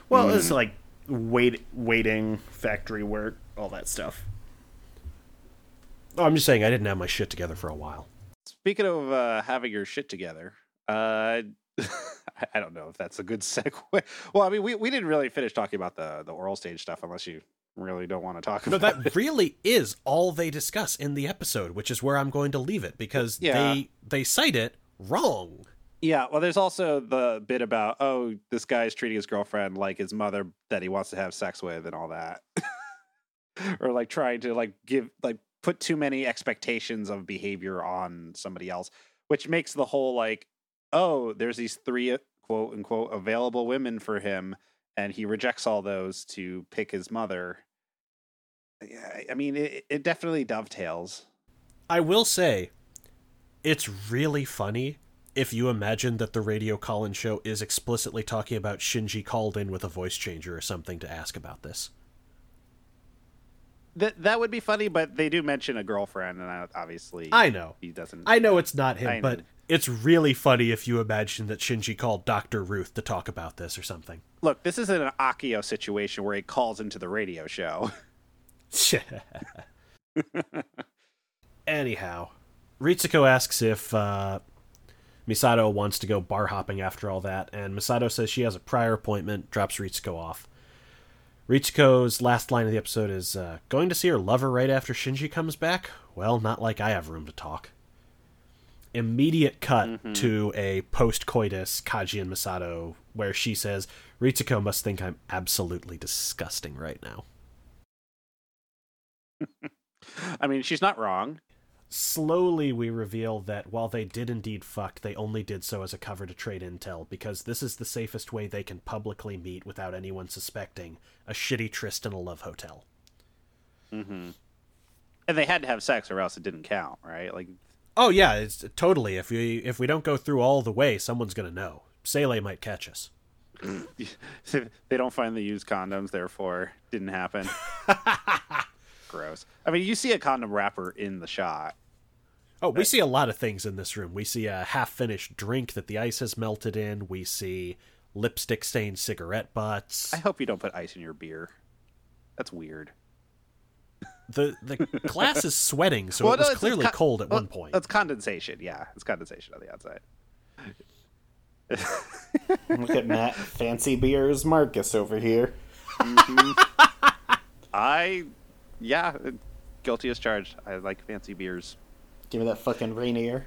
Well, it's like wait, waiting, factory work, all that stuff. Oh, I'm just saying I didn't have my shit together for a while. Speaking of uh, having your shit together, uh, I- don't know if that's a good segue. Well, I mean, we, we didn't really finish talking about the, the oral stage stuff unless you really don't want to talk No, about it. that really is all they discuss in the episode, which is where I'm going to leave it because Yeah. they they cite it wrong. Yeah, well, there's also the bit about, oh, this guy's treating his girlfriend like his mother that he wants to have sex with and all that. or like trying to like give, like put too many expectations of behavior on somebody else, which makes the whole like, oh, there's these three uh, quote unquote available women for him and he rejects all those to pick his mother. Yeah, I mean, it, it definitely dovetails. I will say, it's really funny if you imagine that the radio call-in show is explicitly talking about Shinji called in with a voice changer or something to ask about this. That that would be funny, but they do mention a girlfriend, and I, obviously I know. he doesn't. I know it's not him, but it's really funny if you imagine that Shinji called Dr. Ruth to talk about this or something. Look, this isn't an Akio situation where he calls into the radio show. Anyhow, Ritsuko asks if uh, Misato wants to go bar hopping after all that, and Misato says she has a prior appointment, drops Ritsuko off. Ritsuko's last line of the episode is uh, Going to see her lover right after Shinji comes back? Well, not like I have room to talk. Immediate cut to a post coitus Kaji and Misato where she says, Ritsuko must think I'm absolutely disgusting right now. I mean, she's not wrong. Slowly, we reveal that while they did indeed fuck, they only did so as a cover to trade intel, because this is the safest way they can publicly meet without anyone suspecting a shitty tryst in a love hotel. Mm-hmm. And they had to have sex, or else it didn't count, right? Like, Oh yeah, it's totally. If we if we don't go through all the way, someone's gonna know. Seele might catch us. they don't find the used condoms, therefore didn't happen. Gross. I mean, you see a condom wrapper in the shot. Oh, we see a lot of things in this room. We see a half-finished drink that the ice has melted in. We see lipstick-stained cigarette butts. I hope you don't put ice in your beer. That's weird. The the glass is sweating, so Well, it no, was it's- clearly it's con- cold at well, one point. That's condensation. Yeah, it's condensation on the outside. Look at Matt, fancy beers, Marcus over here. Mm-hmm. I, yeah, guilty as charged. I like fancy beers. Give me that fucking Rainier.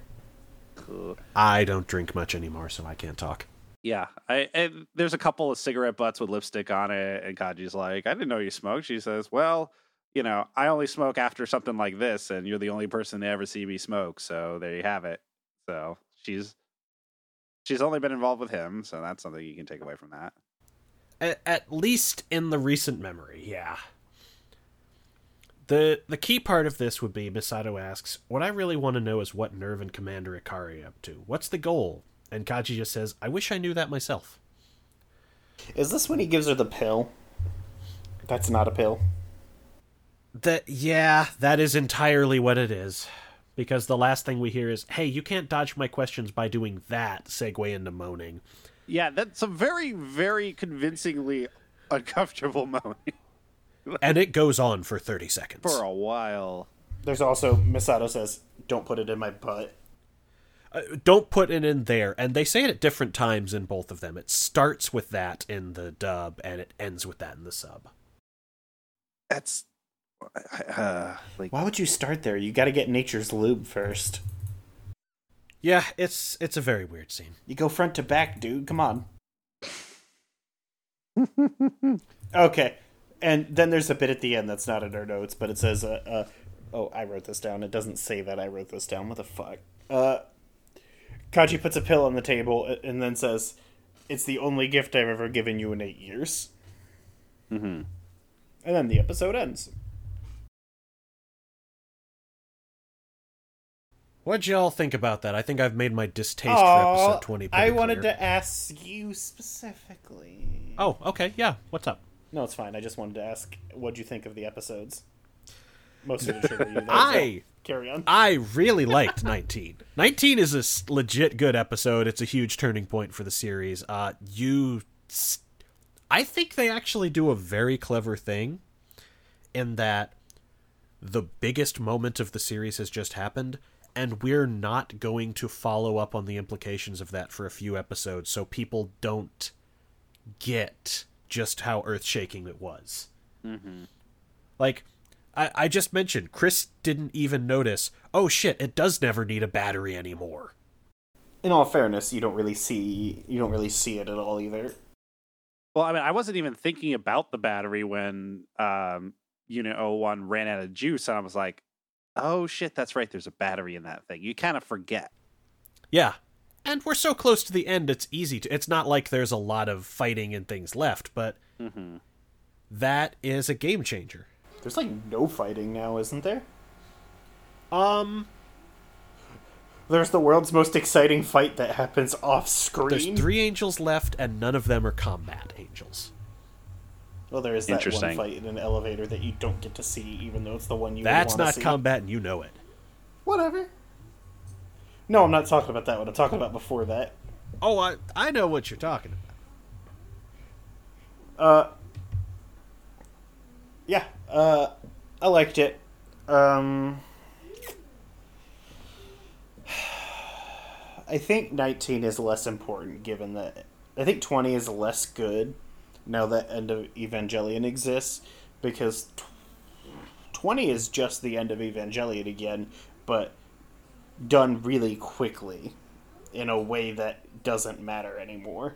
Ugh. I don't drink much anymore, so I can't talk. Yeah, I and there's a couple of cigarette butts with lipstick on it, and Kaji's like, "I didn't know you smoked." She says, "Well, you know, I only smoke after something like this, and you're the only person to ever see me smoke, so there you have it." So she's she's only been involved with him, so that's something you can take away from that. At, at least in the recent memory, yeah. The the key part of this would be Misato asks, What I really want to know is what NERV and Commander Ikari are up to. What's the goal? And Kaji just says, I wish I knew that myself. Is this when he gives her the pill? That's not a pill. That yeah, that is entirely what it is. Because the last thing we hear is, Hey, you can't dodge my questions by doing that, segue into moaning. Yeah, that's a very, very convincingly uncomfortable moment And it goes on for thirty seconds. for a while. There's also Misato says, "Don't put it in my butt." Uh, don't put it in there and they say it at different times in both of them it starts with that in the dub and it ends with that in the sub That's uh, like Why would you start there? You got to get nature's lube first. yeah it's it's a very weird scene You go front to back, dude. Come on. okay. And then there's a bit at the end that's not in our notes, but it says, uh, uh, oh, I wrote this down. It doesn't say that I wrote this down. What the fuck? Uh, Kaji puts a pill on the table and then says, it's the only gift I've ever given you in eight years. mhm. And then the episode ends. what'd y'all think about that i think i've made my distaste for episode 20 I wanted clear. to ask you specifically. oh okay yeah what's up No, it's fine. I just wanted to ask, what'd you think of the episodes? Most of the trigger you. That was I-. Carry on. i really liked 19 19 is a legit good episode it's a huge turning point for the series uh you i think they actually do a very clever thing in that the biggest moment of the series has just happened and we're not going to follow up on the implications of that for a few episodes so people don't get just how earth-shaking it was like I, I just mentioned chris didn't even notice oh shit it does never need a battery anymore In all fairness, you don't really see you don't really see it at all either. Well, I mean, I wasn't even thinking about the battery when um, Unit 01 ran out of juice, and I was like, "Oh shit, that's right. There's a battery in that thing." You kind of forget. yeah and we're so close to the end it's easy to it's not like there's a lot of fighting and things left but Mm-hmm. that is a game changer There's like no fighting now, isn't there? um There's the world's most exciting fight that happens off screen. there's three angels left and none of them are combat angels well, there is that one fight in an elevator that you don't get to see, even though it's the one you. that's wanna not see. combat and you know it Whatever. No, I'm not talking about that one. I'm talking about before that. oh i i know what you're talking about Uh, yeah, uh, I liked it. Um, I think 19 is less important given that I think 20 is less good now that End of Evangelion exists because 20 is just the end of Evangelion again, but done really quickly in a way that doesn't matter anymore.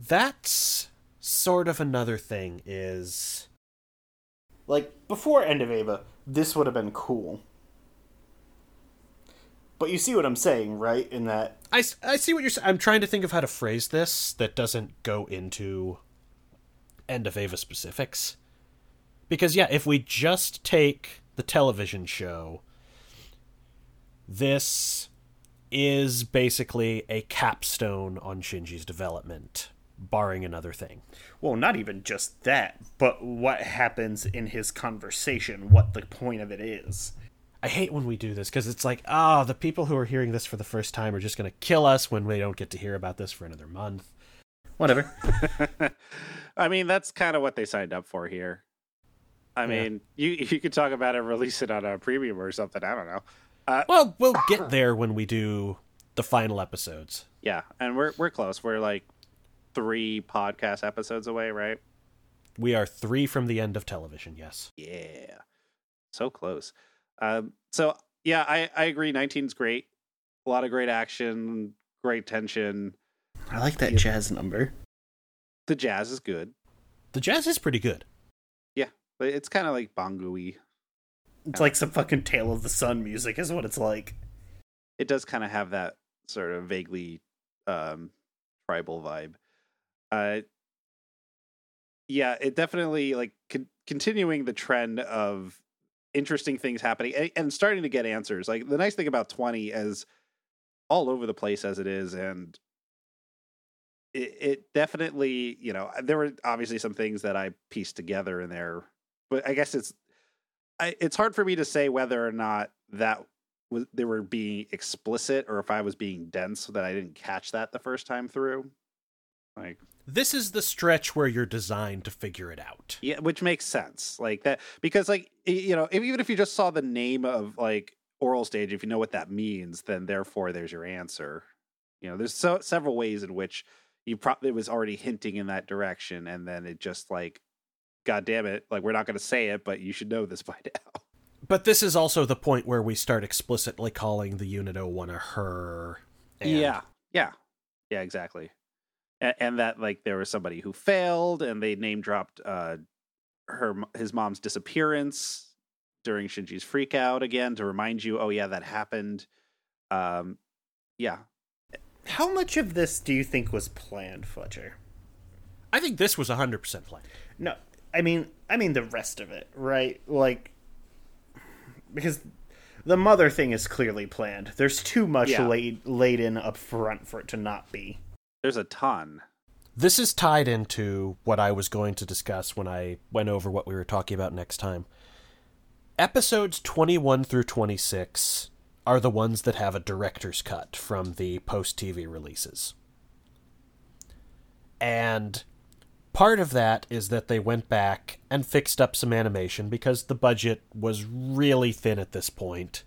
That's sort of another thing is Like before End of Eva, this would have been cool. But you see what I'm saying, right? In that I, I see what you're saying. I'm trying to think of how to phrase this that doesn't go into end of Eva specifics. Because, yeah, if we just take the television show, this is basically a capstone on Shinji's development, barring another thing. Well, not even just that, but what happens in his conversation, what the point of it is. I hate when we do this because it's like, oh, the people who are hearing this for the first time are just going to kill us when we don't get to hear about this for another month. Whatever. I mean, that's kind of what they signed up for here. I mean, you you could talk about it, release it on a premium or something. I don't know. Well, we'll get there when we do the final episodes. Yeah, and we're we're close. We're like three podcast episodes away, right? We are three from the end of television, yes. Yeah, so close. Um, so yeah, I I agree. 19's great. A lot of great action, great tension. I like that jazz number. The jazz is good. The jazz is pretty good. Yeah, but it's kind of like bongo-y. It's like some fucking Tale of the Sun music, is what it's like. It does kind of have that sort of vaguely um, tribal vibe. Uh, yeah, it definitely like con- continuing the trend of interesting things happening and, and starting to get answers. Like the nice thing about 20 is all over the place as it is and it, it definitely, you know, there were obviously some things that I pieced together in there, but I guess it's I, it's hard for me to say whether or not that was they were being explicit or if I was being dense so that I didn't catch that the first time through. Like This is the stretch where you're designed to figure it out. yeah, which makes sense. Like that because like you know, even if you just saw the name of like oral stage, if you know what that means, then therefore there's your answer. You know, there's so several ways in which you probably it was already hinting in that direction, and then it just like, God damn it, like we're not going to say it, but you should know this by now. But this is also the point where we start explicitly calling the Unit 01 a her. and- Yeah, yeah, yeah, exactly. And, and that like there was somebody who failed, and they name dropped uh, her his mom's disappearance during Shinji's freak out again to remind you, oh yeah, that happened. Um, yeah, How much of this do you think was planned, Fletcher? I think this was 100% planned. No, I mean, I mean the rest of it, right? Like, because the mother thing is clearly planned. There's too much Yeah. laid laid in up front for it to not be. there's a ton. This is tied into what I was going to discuss when I went over what we were talking about next time. Episodes 21 through 26 are the ones that have a director's cut from the post TV releases. And part of that is that they went back and fixed up some animation because the budget was really thin at this point.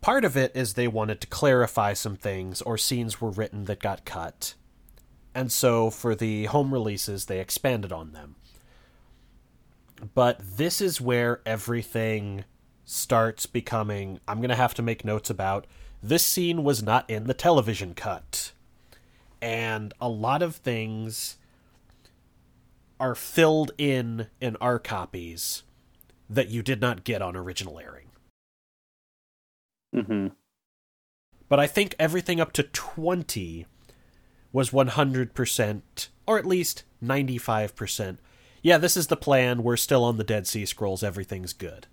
Part of it is they wanted to clarify some things or scenes were written that got cut. And so for the home releases, they expanded on them. But this is where everything starts becoming. I'm going to have to make notes about this scene was not in the television cut. And a lot of things are filled in in our copies that you did not get on original airing. Mm-hmm. But I think everything up to 20 was 100%, or at least 95%. Yeah, this is the plan. We're still on the Dead Sea Scrolls. Everything's good.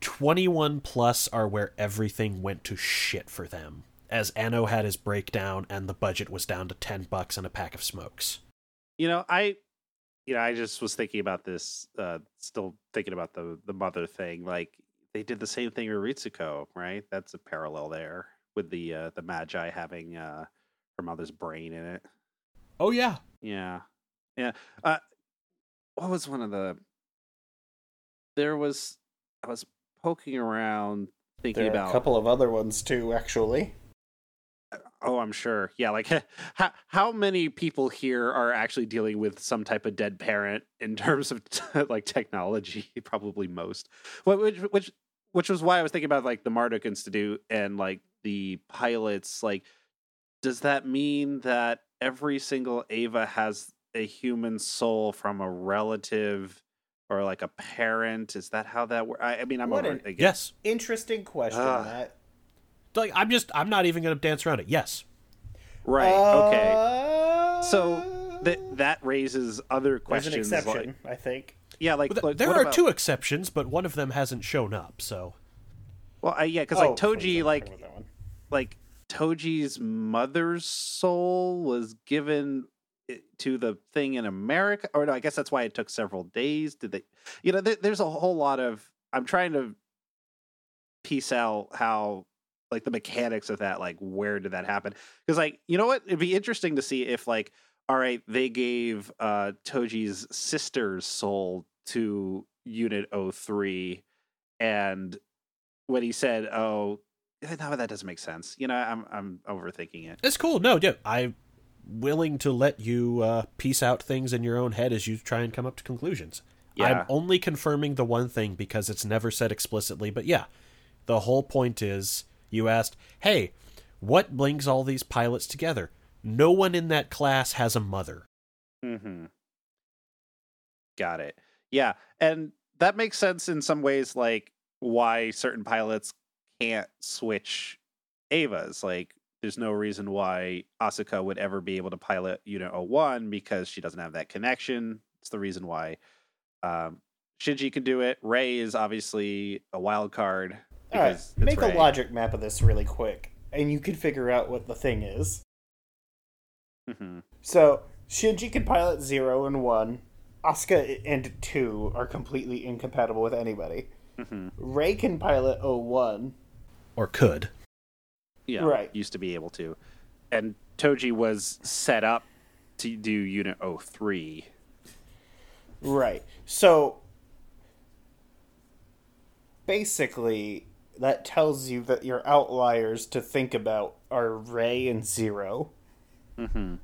21 plus are where everything went to shit for them, as Anno had his breakdown and the budget was down to 10 bucks and a pack of smokes. You know, I, you know, I just was thinking about this. Uh, still thinking about the the mother thing. Like they did the same thing with Ritsuko, right? That's a parallel there with the uh, the Magi having uh, her mother's brain in it. Oh, yeah. Yeah, yeah. Uh, what was one of the? There was I was poking around thinking There are about a couple of other ones too, actually. Oh, I'm sure. Yeah, like how how many people here are actually dealing with some type of dead parent in terms of like technology? Probably most. Which which which was why I was thinking about like the Marduk Institute and like the pilots. Like, does that mean that every single Eva has a human soul from a relative or like a parent? Is that how that works? I, I mean, I'm What over an-. Yes. Interesting question, Ah. Matt. Like I'm just I'm not even going to dance around it. Yes. Right. okay. Uh, So that that raises other there's questions. an exception, Like, I think. yeah, like, But th- like, there are about- two exceptions, but one of them hasn't shown up. So Well, I, yeah, because Oh, like Toji, please, like talking about that one. like Toji's mother's soul was given to the thing in America, or no, I guess that's why it took several days. Did they? You know, there, there's a whole lot of. I'm trying to piece out how like the mechanics of that like where did that happen because like you know what it'd be interesting to see if like all right they gave uh toji's sister's soul to unit 03 and when he said oh eh, no that doesn't make sense you know i'm i'm overthinking it it's cool. No, yeah, I'm willing to let you uh, piece out things in your own head as you try and come up to conclusions. Yeah. I'm only confirming the one thing because it's never said explicitly. But yeah, the whole point is you asked, "Hey, what brings all these pilots together?" No one in that class has a mother. Mm-hmm. Got it. Yeah, and that makes sense in some ways, like why certain pilots can't switch Evas. Like, there's no reason why Asuka would ever be able to pilot Unit 01 because she doesn't have that connection. It's the reason why um, Shinji can do it. Rei is obviously a wild card. All right, because it's make Rei. a logic map of this really quick, and you can figure out what the thing is. Mhm. So Shinji can pilot zero and one. Asuka and two are completely incompatible with anybody. Mhm. Rei can pilot 01. Or could. Yeah, Right. Used to be able to, and Toji was set up to do Unit 03. Right. So basically, that tells you that your outliers to think about are Rei and Zero. Mm-hmm.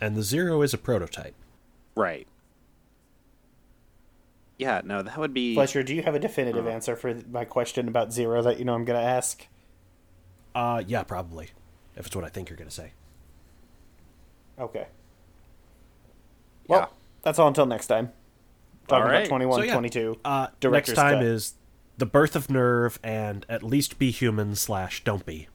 And the zero is a prototype. Right. Yeah, no, that would be. Fletcher, do you have a definitive Uh. answer for my question about Zero that you know I'm going to ask? Uh, yeah, probably. If it's what I think you're going to say. Okay. Well, Yeah. that's all until next time. Talking right. about 21, So, yeah, 22. Uh, next time cut. is the birth of NERV and at least be human slash don't be.